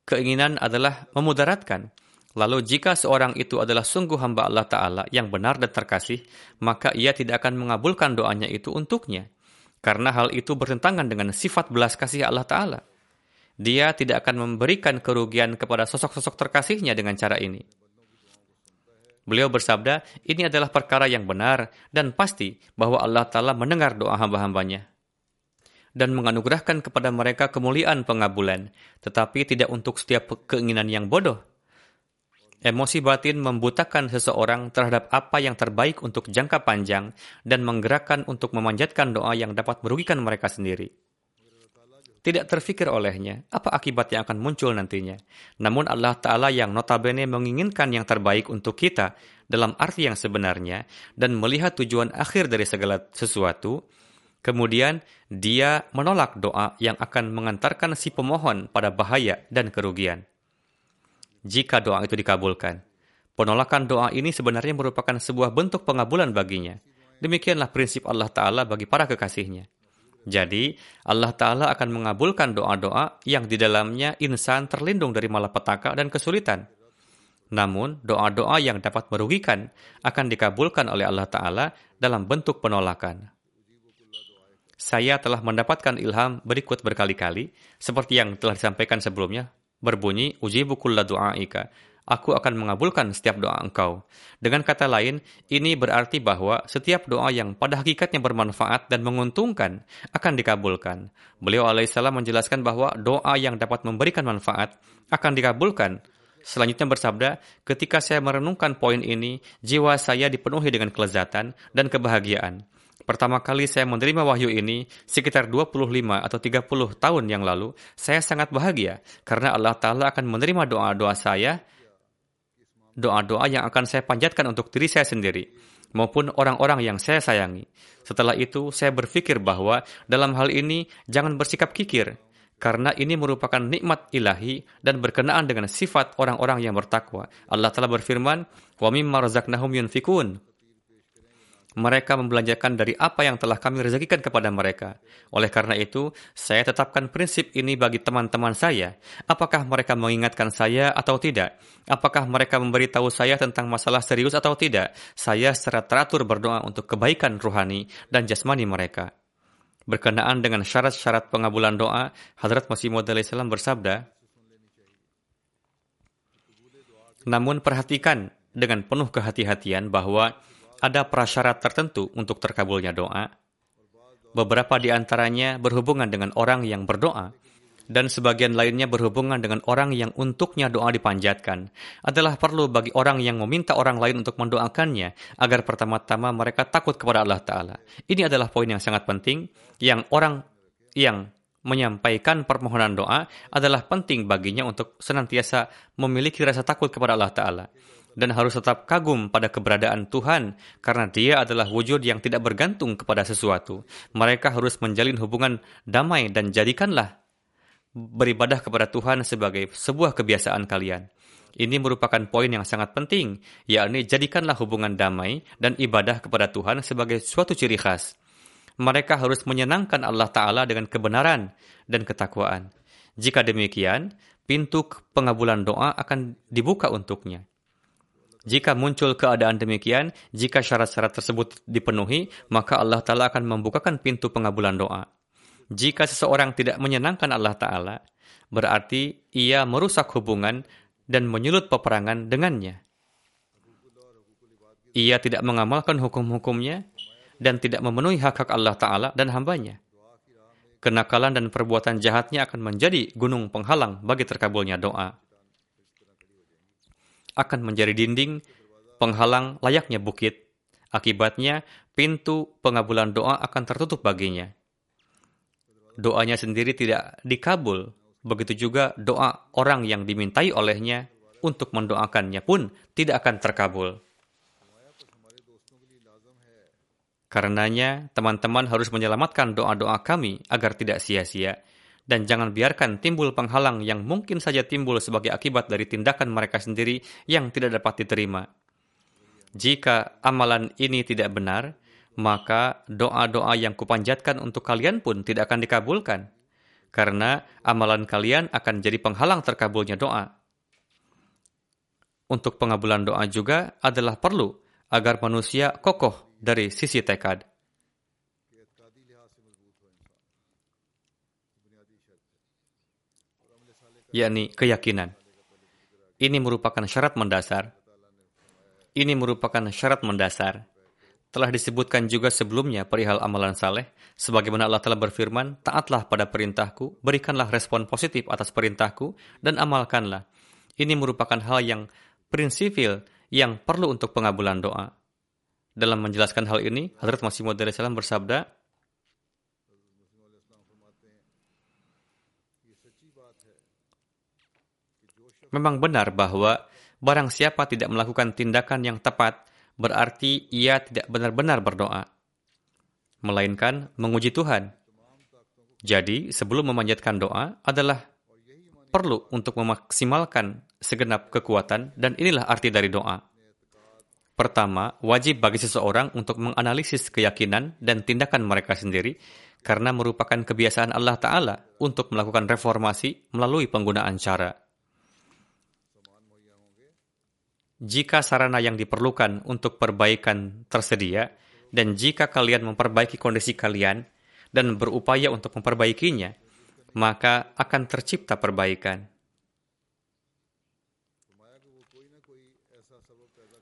keinginan adalah memudaratkan. Lalu jika seorang itu adalah sungguh hamba Allah Ta'ala yang benar dan terkasih, maka ia tidak akan mengabulkan doanya itu untuknya. Karena hal itu bertentangan dengan sifat belas kasih Allah Ta'ala. Dia tidak akan memberikan kerugian kepada sosok-sosok terkasihnya dengan cara ini. Beliau bersabda, ini adalah perkara yang benar dan pasti bahwa Allah Ta'ala mendengar doa hamba-hambanya dan menganugerahkan kepada mereka kemuliaan pengabulan, tetapi tidak untuk setiap keinginan yang bodoh. Emosi batin membutakan seseorang terhadap apa yang terbaik untuk jangka panjang dan menggerakkan untuk memanjatkan doa yang dapat merugikan mereka sendiri. Tidak terfikir olehnya apa akibat yang akan muncul nantinya. Namun Allah Ta'ala yang notabene menginginkan yang terbaik untuk kita dalam arti yang sebenarnya dan melihat tujuan akhir dari segala sesuatu, Kemudian dia menolak doa yang akan mengantarkan si pemohon pada bahaya dan kerugian. Jika doa itu dikabulkan, penolakan doa ini sebenarnya merupakan sebuah bentuk pengabulan baginya. Demikianlah prinsip Allah Ta'ala bagi para kekasihnya. Jadi, Allah Ta'ala akan mengabulkan doa-doa yang di dalamnya insan terlindung dari malapetaka dan kesulitan. Namun, doa-doa yang dapat merugikan akan dikabulkan oleh Allah Ta'ala dalam bentuk penolakan saya telah mendapatkan ilham berikut berkali-kali, seperti yang telah disampaikan sebelumnya, berbunyi, ujibu kulla du'aika. Aku akan mengabulkan setiap doa engkau. Dengan kata lain, ini berarti bahwa setiap doa yang pada hakikatnya bermanfaat dan menguntungkan akan dikabulkan. Beliau alaihissalam menjelaskan bahwa doa yang dapat memberikan manfaat akan dikabulkan. Selanjutnya bersabda, ketika saya merenungkan poin ini, jiwa saya dipenuhi dengan kelezatan dan kebahagiaan. Pertama kali saya menerima wahyu ini sekitar 25 atau 30 tahun yang lalu, saya sangat bahagia karena Allah Ta'ala akan menerima doa-doa saya, doa-doa yang akan saya panjatkan untuk diri saya sendiri, maupun orang-orang yang saya sayangi. Setelah itu, saya berpikir bahwa dalam hal ini jangan bersikap kikir, karena ini merupakan nikmat ilahi dan berkenaan dengan sifat orang-orang yang bertakwa. Allah telah berfirman, "Wa mimma razaqnahum yunfikun." Mereka membelanjakan dari apa yang telah kami rezekikan kepada mereka. Oleh karena itu, saya tetapkan prinsip ini bagi teman-teman saya. Apakah mereka mengingatkan saya atau tidak? Apakah mereka memberitahu saya tentang masalah serius atau tidak? Saya secara teratur berdoa untuk kebaikan ruhani dan jasmani mereka. Berkenaan dengan syarat-syarat pengabulan doa, Hadrat Masih Maud salam bersabda, Namun perhatikan dengan penuh kehati-hatian bahwa ada prasyarat tertentu untuk terkabulnya doa. Beberapa di antaranya berhubungan dengan orang yang berdoa, dan sebagian lainnya berhubungan dengan orang yang untuknya doa dipanjatkan. Adalah perlu bagi orang yang meminta orang lain untuk mendoakannya, agar pertama-tama mereka takut kepada Allah Ta'ala. Ini adalah poin yang sangat penting, yang orang yang menyampaikan permohonan doa adalah penting baginya untuk senantiasa memiliki rasa takut kepada Allah Ta'ala dan harus tetap kagum pada keberadaan Tuhan karena Dia adalah wujud yang tidak bergantung kepada sesuatu. Mereka harus menjalin hubungan damai dan jadikanlah beribadah kepada Tuhan sebagai sebuah kebiasaan kalian. Ini merupakan poin yang sangat penting, yakni jadikanlah hubungan damai dan ibadah kepada Tuhan sebagai suatu ciri khas. Mereka harus menyenangkan Allah Ta'ala dengan kebenaran dan ketakwaan. Jika demikian, pintu pengabulan doa akan dibuka untuknya. Jika muncul keadaan demikian, jika syarat-syarat tersebut dipenuhi, maka Allah Ta'ala akan membukakan pintu pengabulan doa. Jika seseorang tidak menyenangkan Allah Ta'ala, berarti ia merusak hubungan dan menyulut peperangan dengannya. Ia tidak mengamalkan hukum-hukumnya dan tidak memenuhi hak-hak Allah Ta'ala dan hambanya. Kenakalan dan perbuatan jahatnya akan menjadi gunung penghalang bagi terkabulnya doa. Akan menjadi dinding penghalang layaknya bukit. Akibatnya, pintu pengabulan doa akan tertutup baginya. Doanya sendiri tidak dikabul. Begitu juga doa orang yang dimintai olehnya untuk mendoakannya pun tidak akan terkabul. Karenanya, teman-teman harus menyelamatkan doa-doa kami agar tidak sia-sia. Dan jangan biarkan timbul penghalang yang mungkin saja timbul sebagai akibat dari tindakan mereka sendiri yang tidak dapat diterima. Jika amalan ini tidak benar, maka doa-doa yang kupanjatkan untuk kalian pun tidak akan dikabulkan. Karena amalan kalian akan jadi penghalang terkabulnya doa. Untuk pengabulan doa juga adalah perlu agar manusia kokoh dari sisi tekad. Yakni keyakinan. Ini merupakan syarat mendasar. Ini merupakan syarat mendasar. Telah disebutkan juga sebelumnya perihal amalan saleh, sebagaimana Allah telah berfirman, taatlah pada perintahku, berikanlah respon positif atas perintahku, dan amalkanlah. Ini merupakan hal yang prinsipil yang perlu untuk pengabulan doa. Dalam menjelaskan hal ini, Hazrat Masih Salam bersabda, Memang benar bahwa barang siapa tidak melakukan tindakan yang tepat, berarti ia tidak benar-benar berdoa. Melainkan menguji Tuhan. Jadi, sebelum memanjatkan doa adalah perlu untuk memaksimalkan segenap kekuatan dan inilah arti dari doa. Pertama, wajib bagi seseorang untuk menganalisis keyakinan dan tindakan mereka sendiri karena merupakan kebiasaan Allah Ta'ala untuk melakukan reformasi melalui penggunaan cara. Jika sarana yang diperlukan untuk perbaikan tersedia, dan jika kalian memperbaiki kondisi kalian dan berupaya untuk memperbaikinya, maka akan tercipta perbaikan.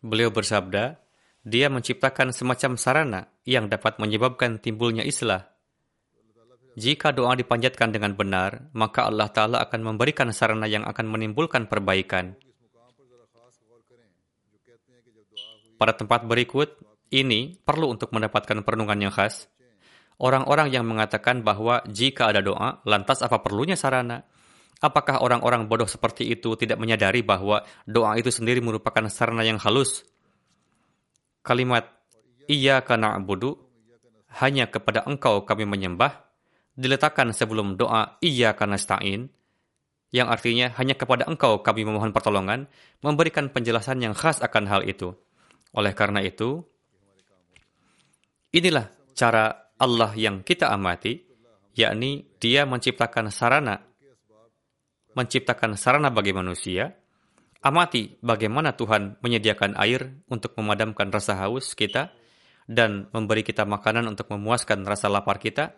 Beliau bersabda, dia menciptakan semacam sarana yang dapat menyebabkan timbulnya islah. Jika doa dipanjatkan dengan benar, maka Allah Ta'ala akan memberikan sarana yang akan menimbulkan perbaikan. Pada tempat berikut, ini perlu untuk mendapatkan perenungan yang khas. Orang-orang yang mengatakan bahwa jika ada doa, lantas apa perlunya sarana? Apakah orang-orang bodoh seperti itu tidak menyadari bahwa doa itu sendiri merupakan sarana yang halus? Kalimat Iya karena abudu hanya kepada engkau kami menyembah diletakkan sebelum doa Iya karena stain yang artinya hanya kepada engkau kami memohon pertolongan memberikan penjelasan yang khas akan hal itu. Oleh karena itu, inilah cara Allah yang kita amati, yakni dia menciptakan sarana menciptakan sarana bagi manusia, amati bagaimana Tuhan menyediakan air untuk memadamkan rasa haus kita dan memberi kita makanan untuk memuaskan rasa lapar kita.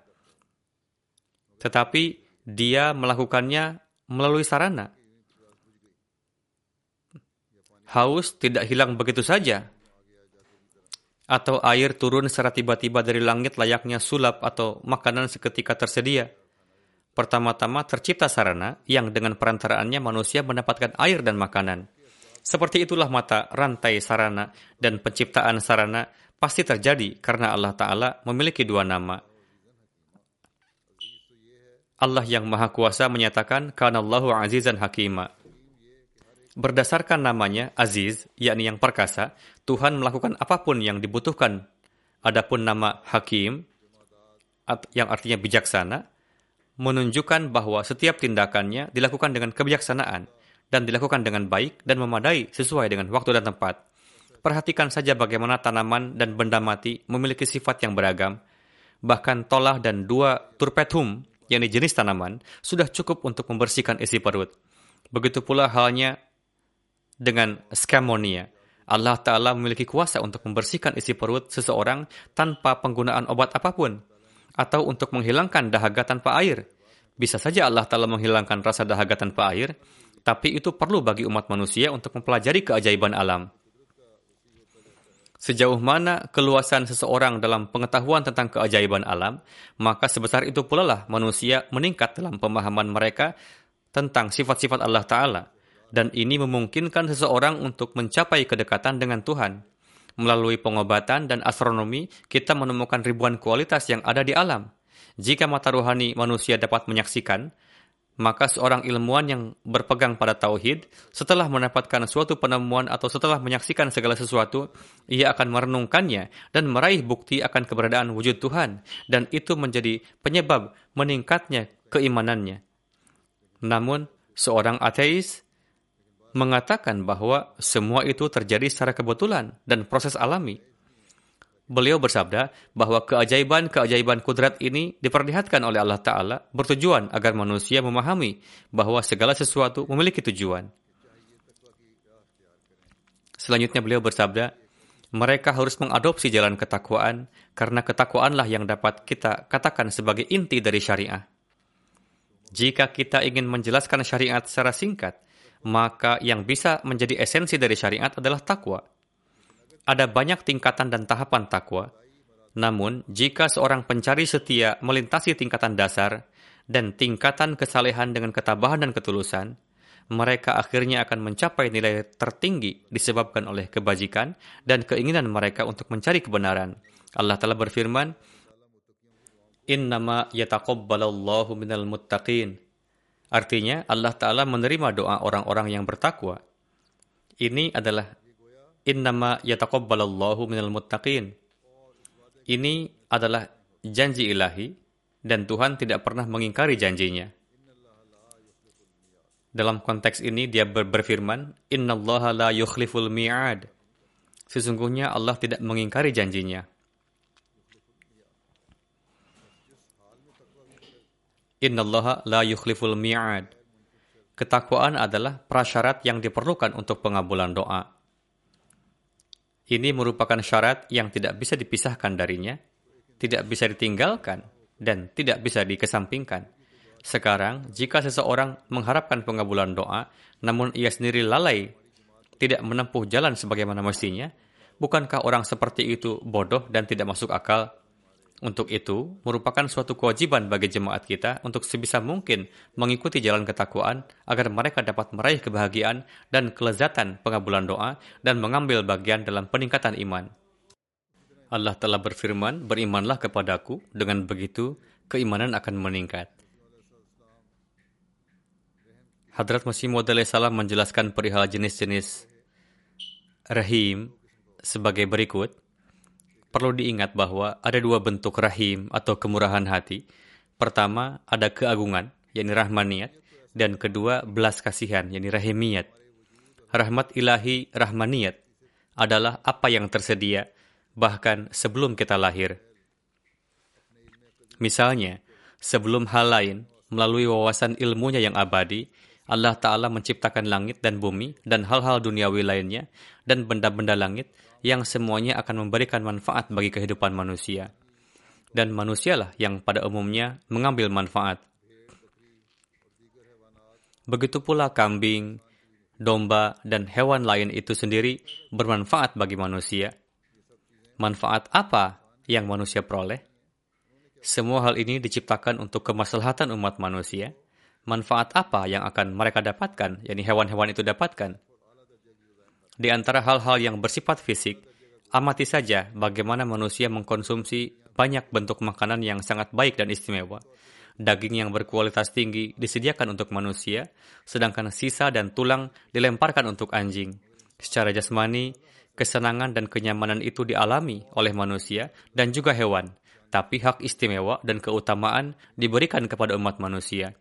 Tetapi dia melakukannya melalui sarana. Haus tidak hilang begitu saja. Atau air turun secara tiba-tiba dari langit layaknya sulap atau makanan seketika tersedia Pertama-tama tercipta sarana yang dengan perantaraannya manusia mendapatkan air dan makanan. Seperti itulah mata rantai sarana dan penciptaan sarana pasti terjadi karena Allah Ta'ala memiliki dua nama. Allah yang Maha Kuasa menyatakan, Kanallahu azizan hakima. Berdasarkan namanya, Aziz, yakni yang perkasa, Tuhan melakukan apa pun yang dibutuhkan. Adapun nama Hakim, yang artinya bijaksana, menunjukkan bahwa setiap tindakannya dilakukan dengan kebijaksanaan dan dilakukan dengan baik dan memadai sesuai dengan waktu dan tempat. Perhatikan saja bagaimana tanaman dan benda mati memiliki sifat yang beragam. Bahkan tolah dan dua turpetum, yakni jenis tanaman, sudah cukup untuk membersihkan isi perut. Begitu pula halnya dengan skamonia. Allah Ta'ala memiliki kuasa untuk membersihkan isi perut seseorang tanpa penggunaan obat apa pun. atau untuk menghilangkan dahaga tanpa air. Bisa saja Allah Ta'ala menghilangkan rasa dahaga tanpa air, tapi itu perlu bagi umat manusia untuk mempelajari keajaiban alam. Sejauh mana keluasan seseorang dalam pengetahuan tentang keajaiban alam, maka sebesar itu pula lah manusia meningkat dalam pemahaman mereka tentang sifat-sifat Allah Ta'ala. Dan ini memungkinkan seseorang untuk mencapai kedekatan dengan Tuhan. Melalui pengobatan dan astronomi, kita menemukan ribuan kualitas yang ada di alam. Jika mata rohani manusia dapat menyaksikan, maka seorang ilmuwan yang berpegang pada tauhid, setelah mendapatkan suatu penemuan atau setelah menyaksikan segala sesuatu, ia akan merenungkannya dan meraih bukti akan keberadaan wujud Tuhan, dan itu menjadi penyebab meningkatnya keimanannya. Namun, seorang ateis mengatakan bahwa semua itu terjadi secara kebetulan dan proses alami. Beliau bersabda bahwa keajaiban-keajaiban kudrat ini diperlihatkan oleh Allah Ta'ala bertujuan agar manusia memahami bahwa segala sesuatu memiliki tujuan. Selanjutnya beliau bersabda, mereka harus mengadopsi jalan ketakwaan karena ketakwaanlah yang dapat kita katakan sebagai inti dari syariah. Jika kita ingin menjelaskan syariat secara singkat, maka yang bisa menjadi esensi dari syariat adalah takwa ada banyak tingkatan dan tahapan takwa. Namun, jika seorang pencari setia melintasi tingkatan dasar dan tingkatan kesalehan dengan ketabahan dan ketulusan, mereka akhirnya akan mencapai nilai tertinggi disebabkan oleh kebajikan dan keinginan mereka untuk mencari kebenaran. Allah telah berfirman, Innama yataqabbalallahu minal muttaqin. Artinya, Allah Ta'ala menerima doa orang-orang yang bertakwa. Ini adalah innama yataqabbalallahu minal muttaqin. Ini adalah janji ilahi dan Tuhan tidak pernah mengingkari janjinya. Dalam konteks ini dia ber berfirman, "Innallaha la yukhliful mi'ad." Sesungguhnya Allah tidak mengingkari janjinya. Innallaha la yukhliful mi'ad. Ketakwaan adalah prasyarat yang diperlukan untuk pengabulan doa. Ini merupakan syarat yang tidak bisa dipisahkan darinya, tidak bisa ditinggalkan, dan tidak bisa dikesampingkan. Sekarang, jika seseorang mengharapkan pengabulan doa, namun ia sendiri lalai, tidak menempuh jalan sebagaimana mestinya, bukankah orang seperti itu bodoh dan tidak masuk akal untuk itu, merupakan suatu kewajiban bagi jemaat kita untuk sebisa mungkin mengikuti jalan ketakwaan agar mereka dapat meraih kebahagiaan dan kelezatan pengabulan doa dan mengambil bagian dalam peningkatan iman. Allah telah berfirman, berimanlah kepadaku, dengan begitu keimanan akan meningkat. Hadrat Masih Maud salam menjelaskan perihal jenis-jenis rahim sebagai berikut. Perlu diingat bahwa ada dua bentuk rahim atau kemurahan hati. Pertama, ada keagungan, yakni rahmaniyat, dan kedua, belas kasihan, yakni rahimiyat. Rahmat ilahi rahmaniyat adalah apa yang tersedia bahkan sebelum kita lahir. Misalnya, sebelum hal lain, melalui wawasan ilmunya yang abadi, Allah Ta'ala menciptakan langit dan bumi dan hal-hal duniawi lainnya dan benda-benda langit yang semuanya akan memberikan manfaat bagi kehidupan manusia. Dan manusialah yang pada umumnya mengambil manfaat. Begitu pula kambing, domba, dan hewan lain itu sendiri bermanfaat bagi manusia. Manfaat apa yang manusia peroleh? Semua hal ini diciptakan untuk kemaslahatan umat manusia. Manfaat apa yang akan mereka dapatkan, yakni hewan-hewan itu dapatkan? Di antara hal-hal yang bersifat fisik, amati saja bagaimana manusia mengkonsumsi banyak bentuk makanan yang sangat baik dan istimewa. Daging yang berkualitas tinggi disediakan untuk manusia, sedangkan sisa dan tulang dilemparkan untuk anjing. Secara jasmani, kesenangan dan kenyamanan itu dialami oleh manusia dan juga hewan, tapi hak istimewa dan keutamaan diberikan kepada umat manusia.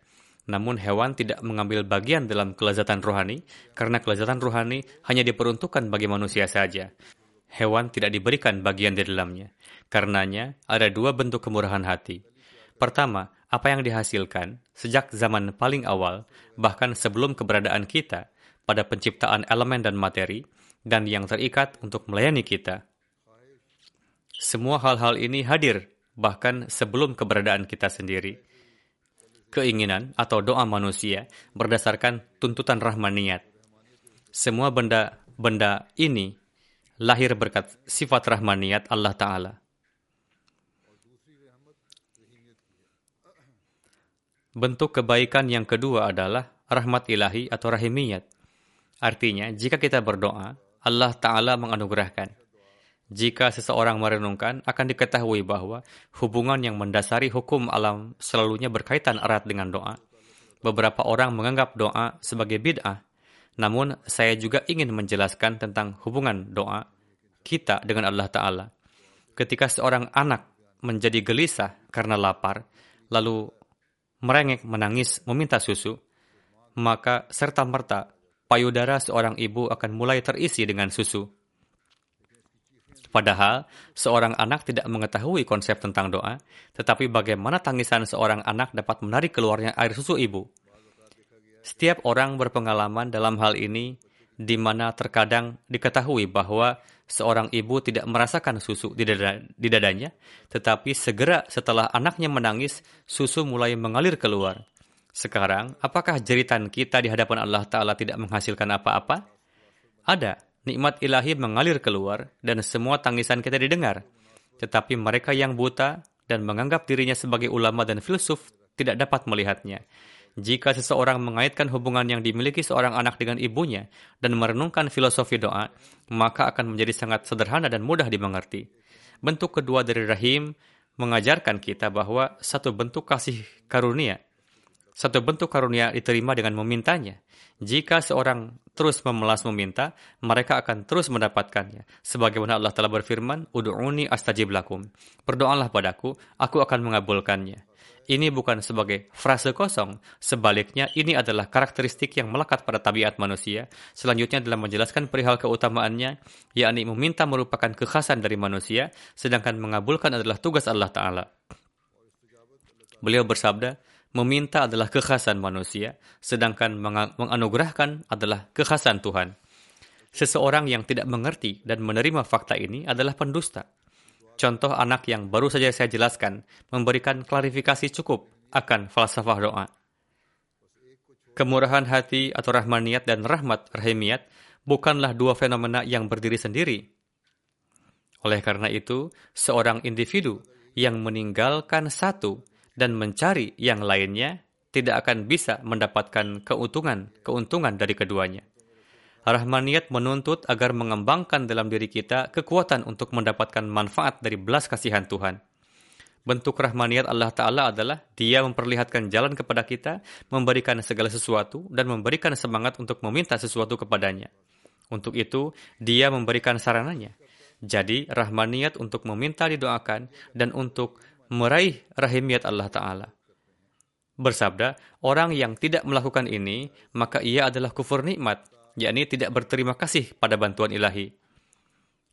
Namun hewan tidak mengambil bagian dalam kelezatan rohani karena kelezatan rohani hanya diperuntukkan bagi manusia saja. Hewan tidak diberikan bagian di dalamnya. Karenanya ada dua bentuk kemurahan hati. Pertama, apa yang dihasilkan sejak zaman paling awal, bahkan sebelum keberadaan kita pada penciptaan elemen dan materi, dan yang terikat untuk melayani kita. Semua hal-hal ini hadir bahkan sebelum keberadaan kita sendiri. Keinginan atau doa manusia berdasarkan tuntutan rahmaniyat. Semua benda-benda ini lahir berkat sifat rahmaniyat Allah Ta'ala. Bentuk kebaikan yang kedua adalah rahmat ilahi atau rahimiyat. Artinya, jika kita berdoa, Allah Ta'ala menganugerahkan. Jika seseorang merenungkan, akan diketahui bahwa hubungan yang mendasari hukum alam selalunya berkaitan erat dengan doa. Beberapa orang menganggap doa sebagai bid'ah, namun saya juga ingin menjelaskan tentang hubungan doa kita dengan Allah Ta'ala. Ketika seorang anak menjadi gelisah karena lapar, lalu merengek, menangis, meminta susu, maka serta-merta payudara seorang ibu akan mulai terisi dengan susu. Padahal, seorang anak tidak mengetahui konsep tentang doa, tetapi bagaimana tangisan seorang anak dapat menarik keluarnya air susu ibu. Setiap orang berpengalaman dalam hal ini, di mana terkadang diketahui bahwa seorang ibu tidak merasakan susu di, dada, di dadanya, tetapi segera setelah anaknya menangis, susu mulai mengalir keluar. Sekarang, apakah jeritan kita di hadapan Allah Ta'ala tidak menghasilkan apa-apa? Ada, nikmat ilahi mengalir keluar dan semua tangisan kita didengar. Tetapi mereka yang buta dan menganggap dirinya sebagai ulama dan filsuf tidak dapat melihatnya. Jika seseorang mengaitkan hubungan yang dimiliki seorang anak dengan ibunya dan merenungkan filosofi doa, maka akan menjadi sangat sederhana dan mudah dimengerti. Bentuk kedua dari rahim mengajarkan kita bahwa satu bentuk kasih karunia, satu bentuk karunia diterima dengan memintanya. Jika seorang terus memelas meminta, mereka akan terus mendapatkannya. Sebagaimana Allah telah berfirman, Udu'uni astajib lakum. Berdoalah padaku, aku akan mengabulkannya. Ini bukan sebagai frase kosong, sebaliknya ini adalah karakteristik yang melekat pada tabiat manusia. Selanjutnya dalam menjelaskan perihal keutamaannya, yakni meminta merupakan kekhasan dari manusia, sedangkan mengabulkan adalah tugas Allah Ta'ala. Beliau bersabda, meminta adalah kekhasan manusia, sedangkan menganugerahkan adalah kekhasan Tuhan. Seseorang yang tidak mengerti dan menerima fakta ini adalah pendusta. Contoh anak yang baru saja saya jelaskan memberikan klarifikasi cukup akan falsafah doa. Kemurahan hati atau rahmaniyat dan rahmat rahimiyat bukanlah dua fenomena yang berdiri sendiri. Oleh karena itu, seorang individu yang meninggalkan satu dan mencari yang lainnya tidak akan bisa mendapatkan keuntungan keuntungan dari keduanya. Rahmaniyat menuntut agar mengembangkan dalam diri kita kekuatan untuk mendapatkan manfaat dari belas kasihan Tuhan. Bentuk rahmaniyat Allah Ta'ala adalah dia memperlihatkan jalan kepada kita, memberikan segala sesuatu, dan memberikan semangat untuk meminta sesuatu kepadanya. Untuk itu, dia memberikan sarananya. Jadi, rahmaniyat untuk meminta didoakan dan untuk meraih rahimiyat Allah Ta'ala. Bersabda, orang yang tidak melakukan ini, maka ia adalah kufur nikmat, yakni tidak berterima kasih pada bantuan ilahi.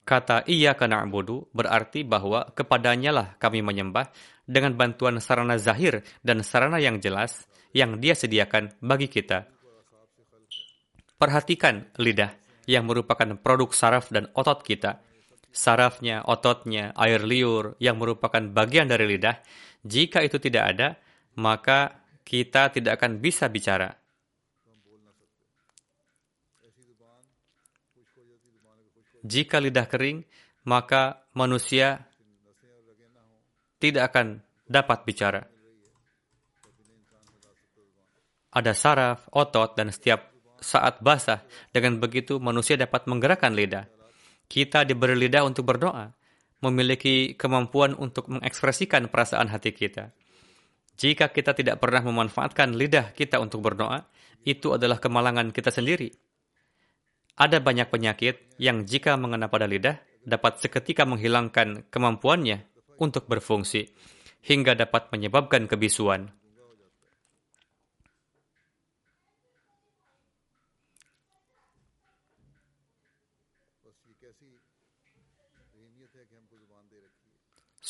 Kata iya karena abudu berarti bahwa kepadanya lah kami menyembah dengan bantuan sarana zahir dan sarana yang jelas yang dia sediakan bagi kita. Perhatikan lidah yang merupakan produk saraf dan otot kita. Sarafnya, ototnya, air liur yang merupakan bagian dari lidah. Jika itu tidak ada, maka kita tidak akan bisa bicara. Jika lidah kering, maka manusia tidak akan dapat bicara. Ada saraf, otot, dan setiap saat basah. Dengan begitu, manusia dapat menggerakkan lidah. Kita diberi lidah untuk berdoa, memiliki kemampuan untuk mengekspresikan perasaan hati kita. Jika kita tidak pernah memanfaatkan lidah kita untuk berdoa, itu adalah kemalangan kita sendiri. Ada banyak penyakit yang jika mengena pada lidah dapat seketika menghilangkan kemampuannya untuk berfungsi hingga dapat menyebabkan kebisuan.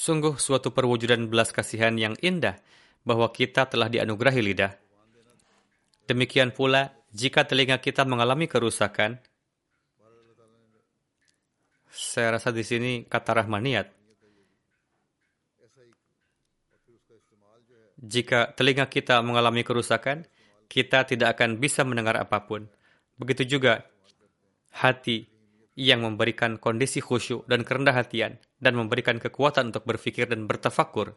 Sungguh suatu perwujudan belas kasihan yang indah bahwa kita telah dianugerahi lidah. Demikian pula, jika telinga kita mengalami kerusakan, saya rasa di sini kata rahmaniyat. Jika telinga kita mengalami kerusakan, kita tidak akan bisa mendengar apa pun. Begitu juga hati yang memberikan kondisi khusyuk dan kerendah hatian dan memberikan kekuatan untuk berpikir dan bertafakur.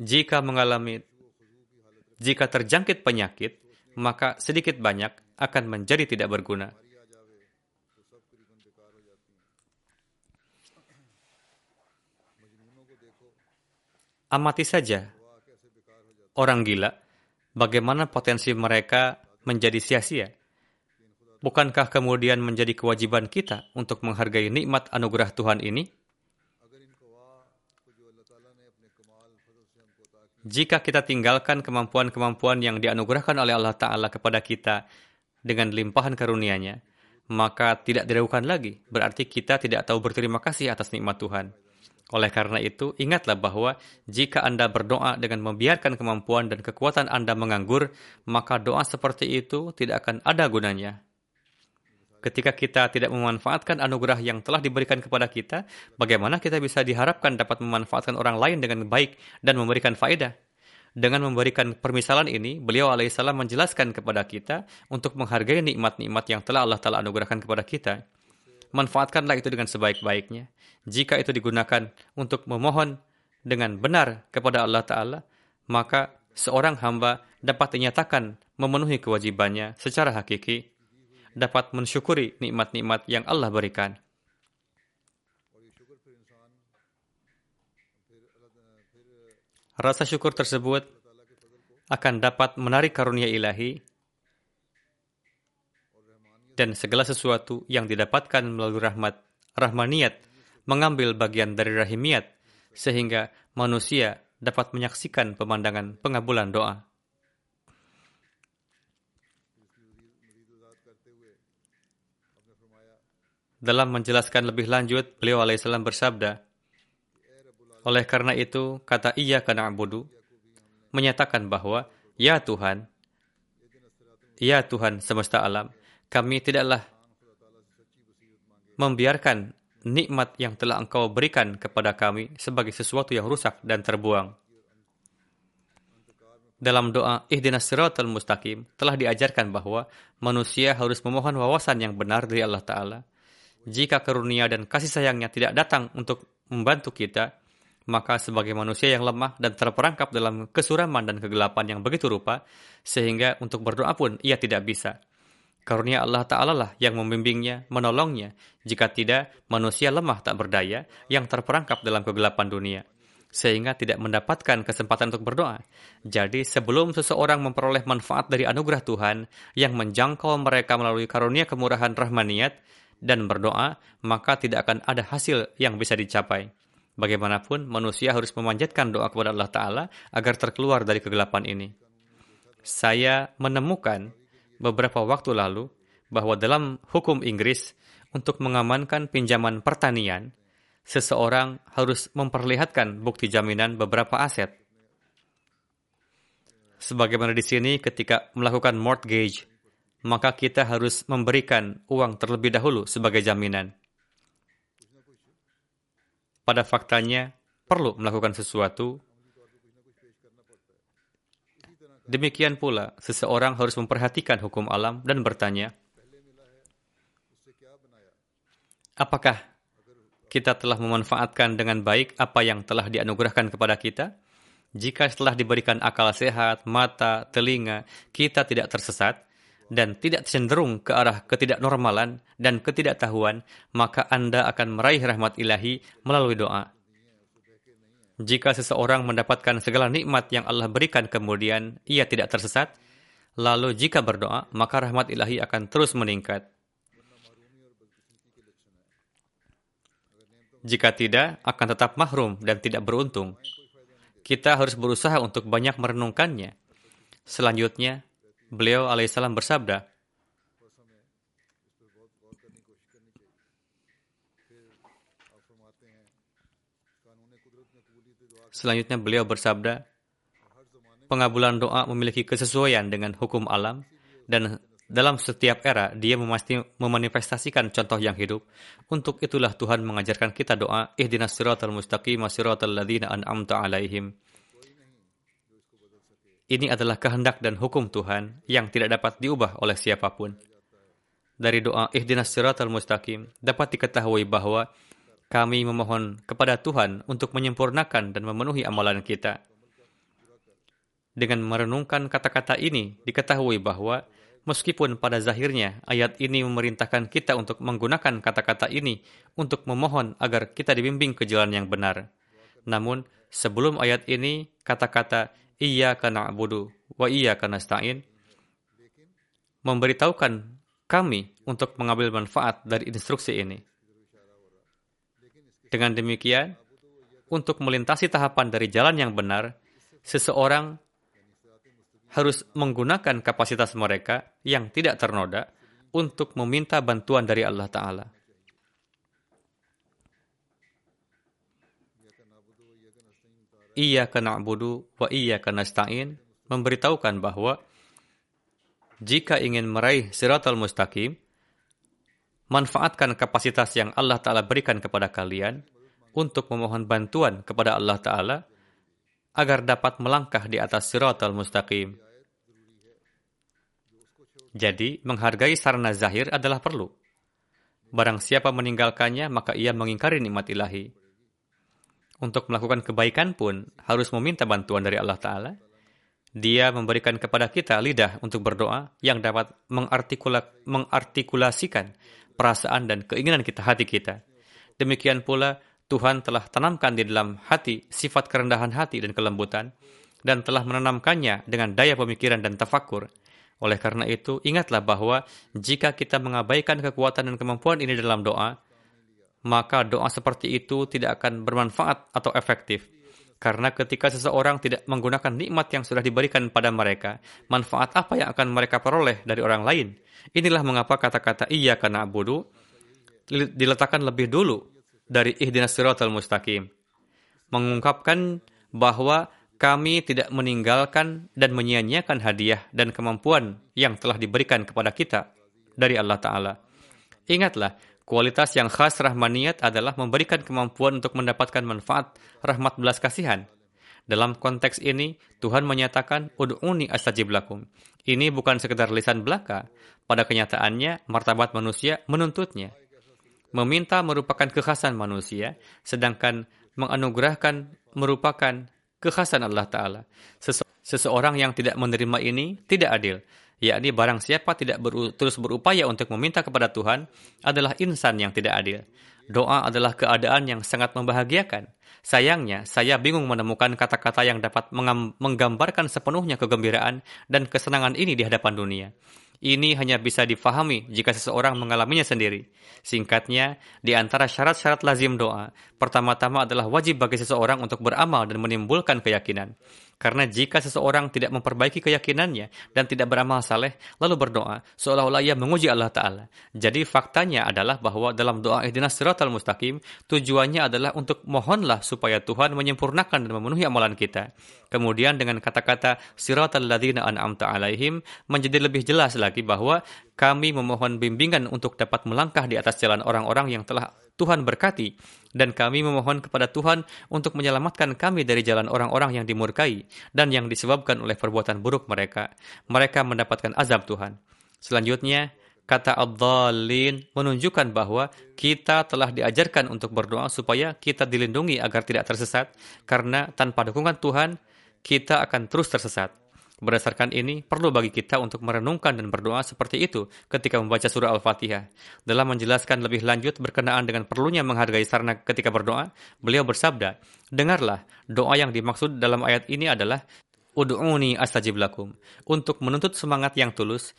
Jika mengalami jika terjangkit penyakit, maka sedikit banyak akan menjadi tidak berguna. Amati saja orang gila, bagaimana potensi mereka menjadi sia-sia. Bukankah kemudian menjadi kewajiban kita untuk menghargai nikmat anugerah Tuhan ini? Jika kita tinggalkan kemampuan-kemampuan yang dianugerahkan oleh Allah Ta'ala kepada kita dengan limpahan karunia-Nya, maka tidak diragukan lagi. Berarti kita tidak tahu berterima kasih atas nikmat Tuhan. Oleh karena itu, ingatlah bahwa jika Anda berdoa dengan membiarkan kemampuan dan kekuatan Anda menganggur, maka doa seperti itu tidak akan ada gunanya. Ketika kita tidak memanfaatkan anugerah yang telah diberikan kepada kita, bagaimana kita bisa diharapkan dapat memanfaatkan orang lain dengan baik dan memberikan faedah? Dengan memberikan permisalan ini, beliau alaihissalam menjelaskan kepada kita untuk menghargai nikmat-nikmat yang telah Allah Ta'ala anugerahkan kepada kita. Manfaatkanlah itu dengan sebaik-baiknya jika itu digunakan untuk memohon dengan benar kepada Allah Ta'ala, maka seorang hamba dapat dinyatakan memenuhi kewajibannya secara hakiki, dapat mensyukuri nikmat-nikmat yang Allah berikan. Rasa syukur tersebut akan dapat menarik karunia ilahi dan segala sesuatu yang didapatkan melalui rahmat rahmaniyat mengambil bagian dari rahimiyat sehingga manusia dapat menyaksikan pemandangan pengabulan doa. Dalam menjelaskan lebih lanjut, beliau alaihissalam bersabda, oleh karena itu, kata iya karena abudu, menyatakan bahwa, Ya Tuhan, Ya Tuhan semesta alam, kami tidaklah membiarkan nikmat yang telah engkau berikan kepada kami sebagai sesuatu yang rusak dan terbuang. Dalam doa Ihdinas Siratal Mustaqim telah diajarkan bahwa manusia harus memohon wawasan yang benar dari Allah Ta'ala. Jika karunia dan kasih sayangnya tidak datang untuk membantu kita, maka sebagai manusia yang lemah dan terperangkap dalam kesuraman dan kegelapan yang begitu rupa, sehingga untuk berdoa pun ia tidak bisa. Karunia Allah Ta'ala lah yang membimbingnya, menolongnya. Jika tidak, manusia lemah tak berdaya yang terperangkap dalam kegelapan dunia. Sehingga tidak mendapatkan kesempatan untuk berdoa. Jadi sebelum seseorang memperoleh manfaat dari anugerah Tuhan yang menjangkau mereka melalui karunia kemurahan rahmaniyat dan berdoa, maka tidak akan ada hasil yang bisa dicapai. Bagaimanapun, manusia harus memanjatkan doa kepada Allah Ta'ala agar terkeluar dari kegelapan ini. Saya menemukan beberapa waktu lalu bahwa dalam hukum Inggris untuk mengamankan pinjaman pertanian, seseorang harus memperlihatkan bukti jaminan beberapa aset. Sebagaimana di sini ketika melakukan mortgage, maka kita harus memberikan uang terlebih dahulu sebagai jaminan. Pada faktanya, perlu melakukan sesuatu Demikian pula, seseorang harus memperhatikan hukum alam dan bertanya, apakah kita telah memanfaatkan dengan baik apa yang telah dianugerahkan kepada kita? Jika setelah diberikan akal sehat, mata, telinga, kita tidak tersesat dan tidak cenderung ke arah ketidaknormalan dan ketidaktahuan, maka Anda akan meraih rahmat ilahi melalui doa. Jika seseorang mendapatkan segala nikmat yang Allah berikan kemudian ia tidak tersesat, lalu jika berdoa, maka rahmat ilahi akan terus meningkat. Jika tidak, akan tetap mahrum dan tidak beruntung. Kita harus berusaha untuk banyak merenungkannya. Selanjutnya, beliau alaihissalam bersabda, Selanjutnya beliau bersabda, pengabulan doa memiliki kesesuaian dengan hukum alam dan dalam setiap era, dia memasti, memanifestasikan contoh yang hidup. Untuk itulah Tuhan mengajarkan kita doa, Ihdinas siratal mustaqim siratal ladzina an'amta alaihim. Ini adalah kehendak dan hukum Tuhan yang tidak dapat diubah oleh siapa pun. Dari doa Ihdinas siratal mustaqim dapat diketahui bahwa kami memohon kepada Tuhan untuk menyempurnakan dan memenuhi amalan kita. Dengan merenungkan kata-kata ini, diketahui bahwa Meskipun pada zahirnya ayat ini memerintahkan kita untuk menggunakan kata-kata ini untuk memohon agar kita dibimbing ke jalan yang benar. Namun, sebelum ayat ini, kata-kata iya karena abudu wa iya karena stain memberitahukan kami untuk mengambil manfaat dari instruksi ini. Dengan demikian, untuk melintasi tahapan dari jalan yang benar, seseorang harus menggunakan kapasitas mereka yang tidak ternoda untuk meminta bantuan dari Allah Ta'ala. Iya kena budu wa kena stain memberitahukan bahwa jika ingin meraih siratal mustaqim, manfaatkan kapasitas yang Allah Ta'ala berikan kepada kalian untuk memohon bantuan kepada Allah Ta'ala agar dapat melangkah di atas siratal mustaqim. Jadi, menghargai sarana zahir adalah perlu. Barang siapa meninggalkannya, maka ia mengingkari nikmat ilahi. Untuk melakukan kebaikan pun harus meminta bantuan dari Allah Ta'ala. Dia memberikan kepada kita lidah untuk berdoa yang dapat mengartikula mengartikulasikan perasaan dan keinginan kita hati kita. Demikian pula Tuhan telah tanamkan di dalam hati sifat kerendahan hati dan kelembutan dan telah menanamkannya dengan daya pemikiran dan tafakur. Oleh karena itu, ingatlah bahwa jika kita mengabaikan kekuatan dan kemampuan ini dalam doa, maka doa seperti itu tidak akan bermanfaat atau efektif. Karena ketika seseorang tidak menggunakan nikmat yang sudah diberikan pada mereka, manfaat apa yang akan mereka peroleh dari orang lain? Inilah mengapa kata-kata iya karena abudu diletakkan lebih dulu dari ihdinas siratal mustaqim. Mengungkapkan bahwa kami tidak meninggalkan dan menyia-nyiakan hadiah dan kemampuan yang telah diberikan kepada kita dari Allah Ta'ala. Ingatlah, kualitas yang khas rahmaniyat adalah memberikan kemampuan untuk mendapatkan manfaat rahmat belas kasihan. Dalam konteks ini, Tuhan menyatakan, Ud'uni astajib lakum. Ini bukan sekedar lisan belaka. Pada kenyataannya, martabat manusia menuntutnya. Meminta merupakan kekhasan manusia, sedangkan menganugerahkan merupakan kekhasan Allah Ta'ala. Sese seseorang yang tidak menerima ini tidak adil, yakni barang siapa tidak beru terus berupaya untuk meminta kepada Tuhan adalah insan yang tidak adil. Doa adalah keadaan yang sangat membahagiakan. Sayangnya, saya bingung menemukan kata-kata yang dapat menggambarkan sepenuhnya kegembiraan dan kesenangan ini di hadapan dunia. Ini hanya bisa difahami jika seseorang mengalaminya sendiri. Singkatnya, di antara syarat-syarat lazim doa, pertama-tama adalah wajib bagi seseorang untuk beramal dan menimbulkan keyakinan. Karena jika seseorang tidak memperbaiki keyakinannya dan tidak beramal saleh, lalu berdoa, seolah-olah ia menguji Allah Ta'ala. Jadi faktanya adalah bahwa dalam doa ihdinas siratal mustaqim, tujuannya adalah untuk mohonlah supaya Tuhan menyempurnakan dan memenuhi amalan kita. Kemudian dengan kata-kata siratal ladina an'amta alaihim, menjadi lebih jelas lagi bahwa kami memohon bimbingan untuk dapat melangkah di atas jalan orang-orang yang telah Tuhan berkati, dan kami memohon kepada Tuhan untuk menyelamatkan kami dari jalan orang-orang yang dimurkai dan yang disebabkan oleh perbuatan buruk mereka. Mereka mendapatkan azab Tuhan. Selanjutnya, kata Abdallin menunjukkan bahwa kita telah diajarkan untuk berdoa supaya kita dilindungi agar tidak tersesat, karena tanpa dukungan Tuhan, kita akan terus tersesat. Berdasarkan ini, perlu bagi kita untuk merenungkan dan berdoa seperti itu ketika membaca surah Al-Fatihah. Dalam menjelaskan lebih lanjut berkenaan dengan perlunya menghargai sarana ketika berdoa, beliau bersabda, Dengarlah, doa yang dimaksud dalam ayat ini adalah Udu'uni astajib lakum. Untuk menuntut semangat yang tulus,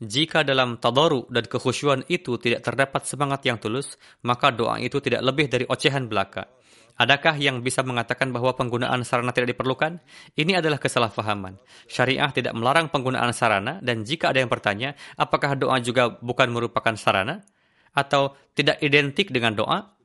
jika dalam tadaru dan kekhusyuan itu tidak terdapat semangat yang tulus, maka doa itu tidak lebih dari ocehan belaka. Adakah yang bisa mengatakan bahwa penggunaan sarana tidak diperlukan? Ini adalah kesalahpahaman. Syariah tidak melarang penggunaan sarana dan jika ada yang bertanya, apakah doa juga bukan merupakan sarana? Atau tidak identik dengan doa?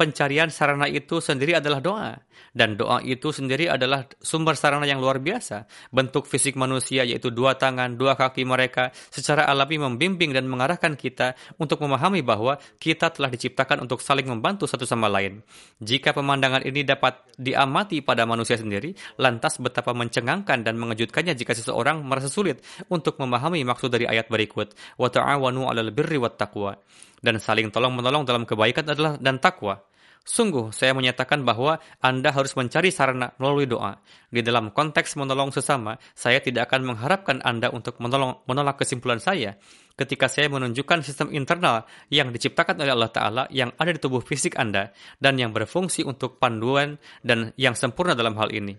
Pencarian sarana itu sendiri adalah doa. Dan doa itu sendiri adalah sumber sarana yang luar biasa. Bentuk fisik manusia yaitu dua tangan, dua kaki mereka secara alami membimbing dan mengarahkan kita untuk memahami bahwa kita telah diciptakan untuk saling membantu satu sama lain. Jika pemandangan ini dapat diamati pada manusia sendiri, lantas betapa mencengangkan dan mengejutkannya jika seseorang merasa sulit untuk memahami maksud dari ayat berikut. Wa ta'awanu 'alal birri wat taqwa. Dan saling tolong-menolong dalam kebaikan adalah dan takwa. Sungguh, saya menyatakan bahwa Anda harus mencari sarana melalui doa. Di dalam konteks menolong sesama, saya tidak akan mengharapkan Anda untuk menolong, menolak kesimpulan saya ketika saya menunjukkan sistem internal yang diciptakan oleh Allah Ta'ala yang ada di tubuh fisik Anda dan yang berfungsi untuk panduan dan yang sempurna dalam hal ini.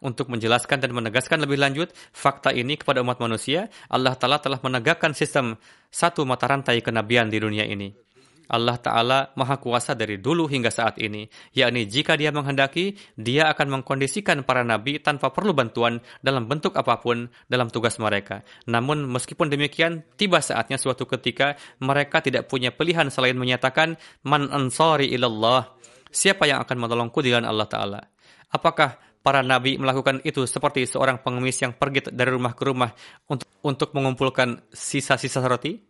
Untuk menjelaskan dan menegaskan lebih lanjut fakta ini kepada umat manusia, Allah Ta'ala telah menegakkan sistem satu mata rantai kenabian di dunia ini. Allah Ta'ala maha kuasa dari dulu hingga saat ini, yakni jika dia menghendaki, dia akan mengkondisikan para nabi tanpa perlu bantuan dalam bentuk apa pun dalam tugas mereka. Namun meskipun demikian, tiba saatnya suatu ketika mereka tidak punya pilihan selain menyatakan, Man ansari ilallah, siapa yang akan menolongku di Allah Ta'ala. Apakah para nabi melakukan itu seperti seorang pengemis yang pergi dari rumah ke rumah untuk, untuk mengumpulkan sisa-sisa roti?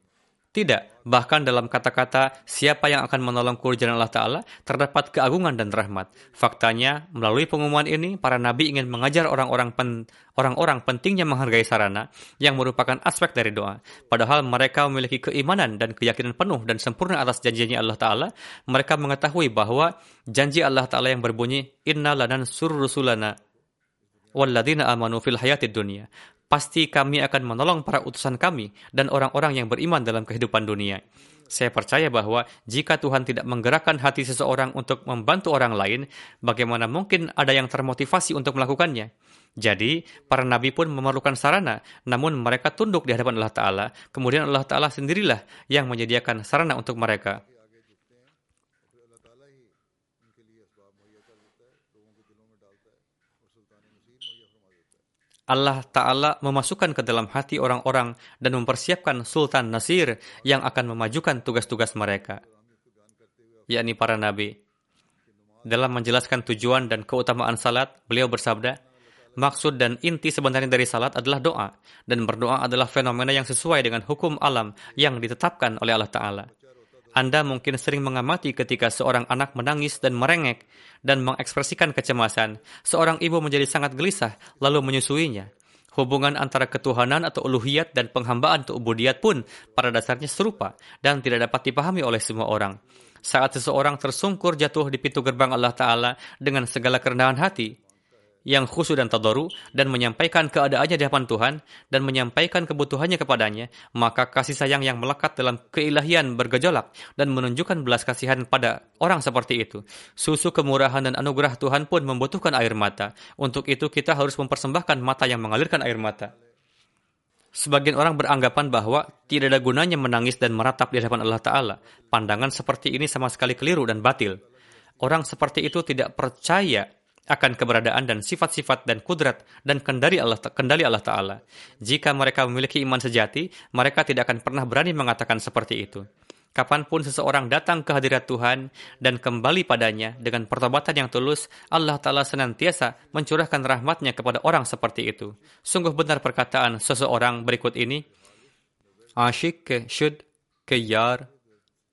Tidak, bahkan dalam kata-kata siapa yang akan menolongku di jalan Allah Ta'ala, terdapat keagungan dan rahmat. Faktanya, melalui pengumuman ini, para nabi ingin mengajar orang-orang pen, orang-orang pentingnya menghargai sarana, yang merupakan aspek dari doa. Padahal mereka memiliki keimanan dan keyakinan penuh dan sempurna atas janjinya Allah Ta'ala, mereka mengetahui bahwa janji Allah Ta'ala yang berbunyi, Inna lanan sur rusulana walladina amanu fil hayatid dunia pasti kami akan menolong para utusan kami dan orang-orang yang beriman dalam kehidupan dunia. Saya percaya bahwa jika Tuhan tidak menggerakkan hati seseorang untuk membantu orang lain, bagaimana mungkin ada yang termotivasi untuk melakukannya? Jadi, para nabi pun memerlukan sarana, namun mereka tunduk di hadapan Allah Ta'ala. Kemudian Allah Ta'ala sendirilah yang menyediakan sarana untuk mereka. Allah Ta'ala memasukkan ke dalam hati orang-orang dan mempersiapkan Sultan Nasir yang akan memajukan tugas-tugas mereka, yakni para nabi. Dalam menjelaskan tujuan dan keutamaan salat, beliau bersabda, Maksud dan inti sebenarnya dari salat adalah doa, dan berdoa adalah fenomena yang sesuai dengan hukum alam yang ditetapkan oleh Allah Ta'ala. Anda mungkin sering mengamati ketika seorang anak menangis dan merengek dan mengekspresikan kecemasan. Seorang ibu menjadi sangat gelisah lalu menyusuinya. Hubungan antara ketuhanan atau uluhiyat dan penghambaan atau ubudiyat pun pada dasarnya serupa dan tidak dapat dipahami oleh semua orang. Saat seseorang tersungkur jatuh di pintu gerbang Allah Ta'ala dengan segala kerendahan hati, yang khusyuk dan tadaru dan menyampaikan keadaannya di hadapan Tuhan dan menyampaikan kebutuhannya kepadanya, maka kasih sayang yang melekat dalam keilahian bergejolak dan menunjukkan belas kasihan pada orang seperti itu. Susu kemurahan dan anugerah Tuhan pun membutuhkan air mata. Untuk itu kita harus mempersembahkan mata yang mengalirkan air mata. Sebagian orang beranggapan bahwa tidak ada gunanya menangis dan meratap di hadapan Allah Ta'ala. Pandangan seperti ini sama sekali keliru dan batil. Orang seperti itu tidak percaya akan keberadaan dan sifat-sifat dan kudrat dan kendali Allah kendali Allah taala. Jika mereka memiliki iman sejati, mereka tidak akan pernah berani mengatakan seperti itu. Kapan pun seseorang datang ke hadirat Tuhan dan kembali padanya dengan pertobatan yang tulus, Allah Ta'ala senantiasa mencurahkan rahmatnya kepada orang seperti itu. Sungguh benar perkataan seseorang berikut ini, Asyik ke syud ke yar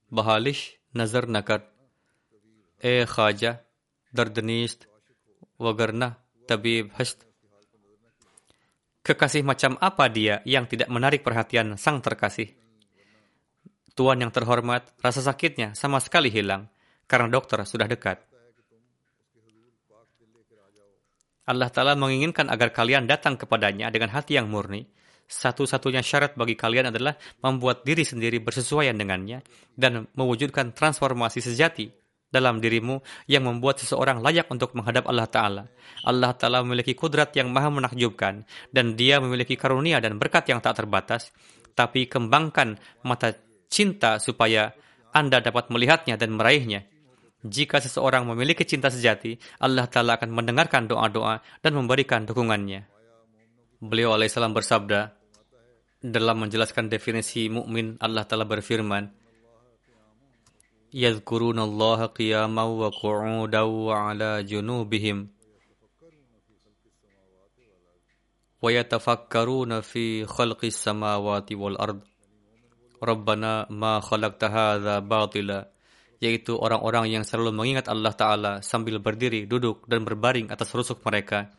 bahalish nazar nakat. Eh khaja dardnist wagarna tabib hast. Kekasih macam apa dia yang tidak menarik perhatian sang terkasih? Tuan yang terhormat, rasa sakitnya sama sekali hilang karena dokter sudah dekat. Allah Ta'ala menginginkan agar kalian datang kepadanya dengan hati yang murni. Satu-satunya syarat bagi kalian adalah membuat diri sendiri bersesuaian dengannya dan mewujudkan transformasi sejati dalam dirimu yang membuat seseorang layak untuk menghadap Allah Ta'ala. Allah Ta'ala memiliki kudrat yang maha menakjubkan dan dia memiliki karunia dan berkat yang tak terbatas. Tapi kembangkan mata cinta supaya Anda dapat melihatnya dan meraihnya. Jika seseorang memiliki cinta sejati, Allah Ta'ala akan mendengarkan doa-doa dan memberikan dukungannya. Beliau alaihissalam bersabda, dalam menjelaskan definisi mukmin Allah Ta'ala berfirman, يذكرون الله قياما وقعودا وعلى جنوبهم ويتفكرون في خلق السماوات والأرض ربنا ما خلقت هذا باطلا yaitu orang-orang yang selalu mengingat Allah Ta'ala sambil berdiri, duduk, dan berbaring atas rusuk mereka.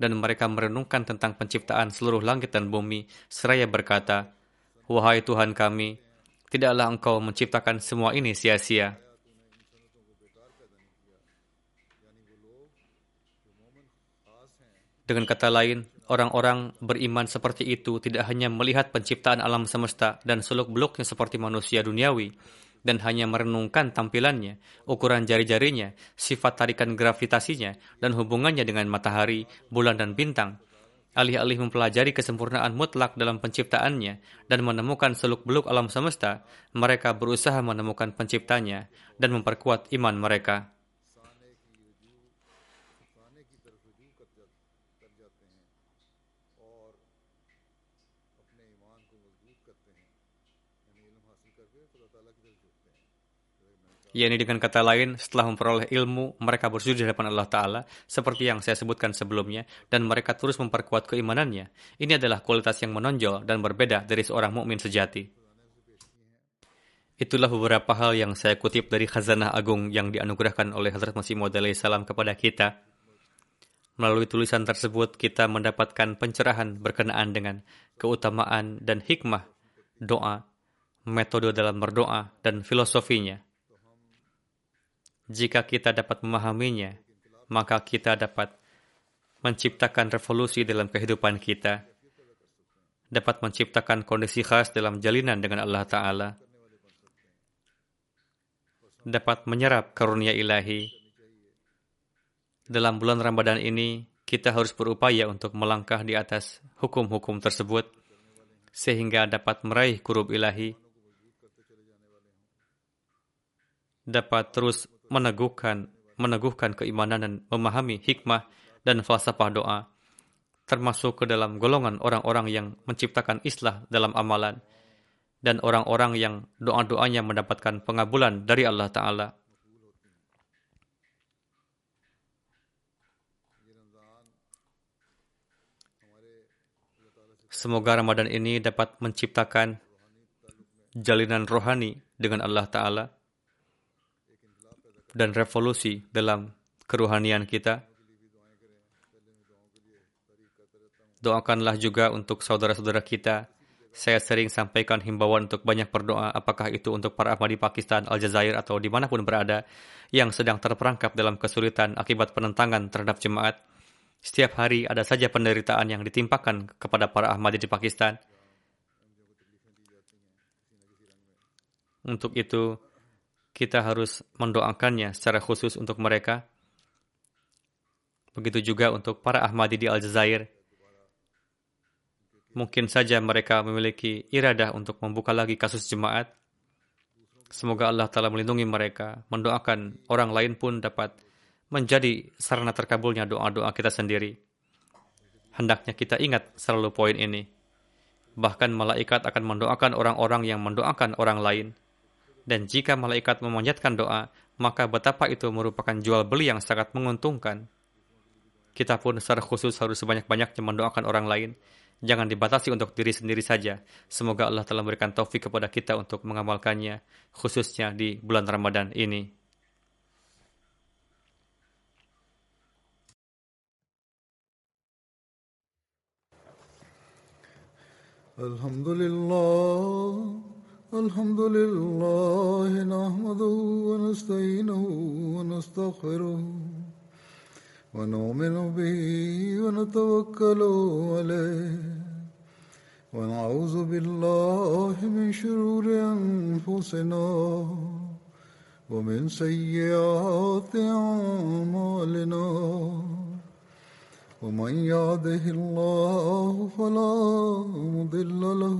Dan mereka merenungkan tentang penciptaan seluruh langit dan bumi, seraya berkata, Wahai Tuhan kami, tidaklah engkau menciptakan semua ini sia-sia. Dengan kata lain, orang-orang beriman seperti itu tidak hanya melihat penciptaan alam semesta dan seluk-beluknya seperti manusia duniawi, dan hanya merenungkan tampilannya, ukuran jari-jarinya, sifat tarikan gravitasinya, dan hubungannya dengan matahari, bulan, dan bintang. Alih-alih mempelajari kesempurnaan mutlak dalam penciptaannya dan menemukan seluk-beluk alam semesta, mereka berusaha menemukan penciptanya dan memperkuat iman mereka. Yakni dengan kata lain, setelah memperoleh ilmu, mereka bersujud di hadapan Allah Ta'ala, seperti yang saya sebutkan sebelumnya, dan mereka terus memperkuat keimanannya. Ini adalah kualitas yang menonjol dan berbeda dari seorang mukmin sejati. Itulah beberapa hal yang saya kutip dari khazanah agung yang dianugerahkan oleh Hazrat Masih Maud salam kepada kita. Melalui tulisan tersebut, kita mendapatkan pencerahan berkenaan dengan keutamaan dan hikmah doa, metode dalam berdoa, dan filosofinya. Jika kita dapat memahaminya, maka kita dapat menciptakan revolusi dalam kehidupan kita, dapat menciptakan kondisi khas dalam jalinan dengan Allah Ta'ala, dapat menyerap karunia ilahi. Dalam bulan Ramadan ini, kita harus berupaya untuk melangkah di atas hukum-hukum tersebut, sehingga dapat meraih kurub ilahi, dapat terus meneguhkan meneguhkan keimanan dan memahami hikmah dan falsafah doa, termasuk ke dalam golongan orang-orang yang menciptakan islah dalam amalan, dan orang-orang yang doa-doanya mendapatkan pengabulan dari Allah Ta'ala. Semoga Ramadan ini dapat menciptakan jalinan rohani dengan Allah Ta'ala dan revolusi dalam keruhanian kita. Doakanlah juga untuk saudara-saudara kita. Saya sering sampaikan himbauan untuk banyak berdoa, apakah itu untuk para ahmadi Pakistan, Aljazair, atau di mana pun berada, yang sedang terperangkap dalam kesulitan akibat penentangan terhadap jemaat. Setiap hari ada saja penderitaan yang ditimpakan kepada para Ahmadi di Pakistan. Untuk itu, kita harus mendoakannya secara khusus untuk mereka. Begitu juga untuk para Ahmadi di Aljazair. Mungkin saja mereka memiliki iradah untuk membuka lagi kasus jemaat. Semoga Allah telah melindungi mereka. Mendoakan orang lain pun dapat menjadi sarana terkabulnya doa-doa kita sendiri. Hendaknya kita ingat selalu poin ini. Bahkan malaikat akan mendoakan orang-orang yang mendoakan orang lain. Dan jika malaikat memanjatkan doa, maka betapa itu merupakan jual beli yang sangat menguntungkan. Kita pun secara khusus harus sebanyak-banyaknya mendoakan orang lain. Jangan dibatasi untuk diri sendiri saja. Semoga Allah telah memberikan taufik kepada kita untuk mengamalkannya, khususnya di bulan Ramadan ini. Alhamdulillah. الحمد لله نحمده ونستعينه ونستغفره ونؤمن به ونتوكل عليه ونعوذ بالله من شرور أنفسنا ومن سيئات أعمالنا. ومن يهده الله فلا مضل له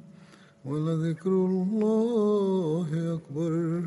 ولذكر الله أكبر.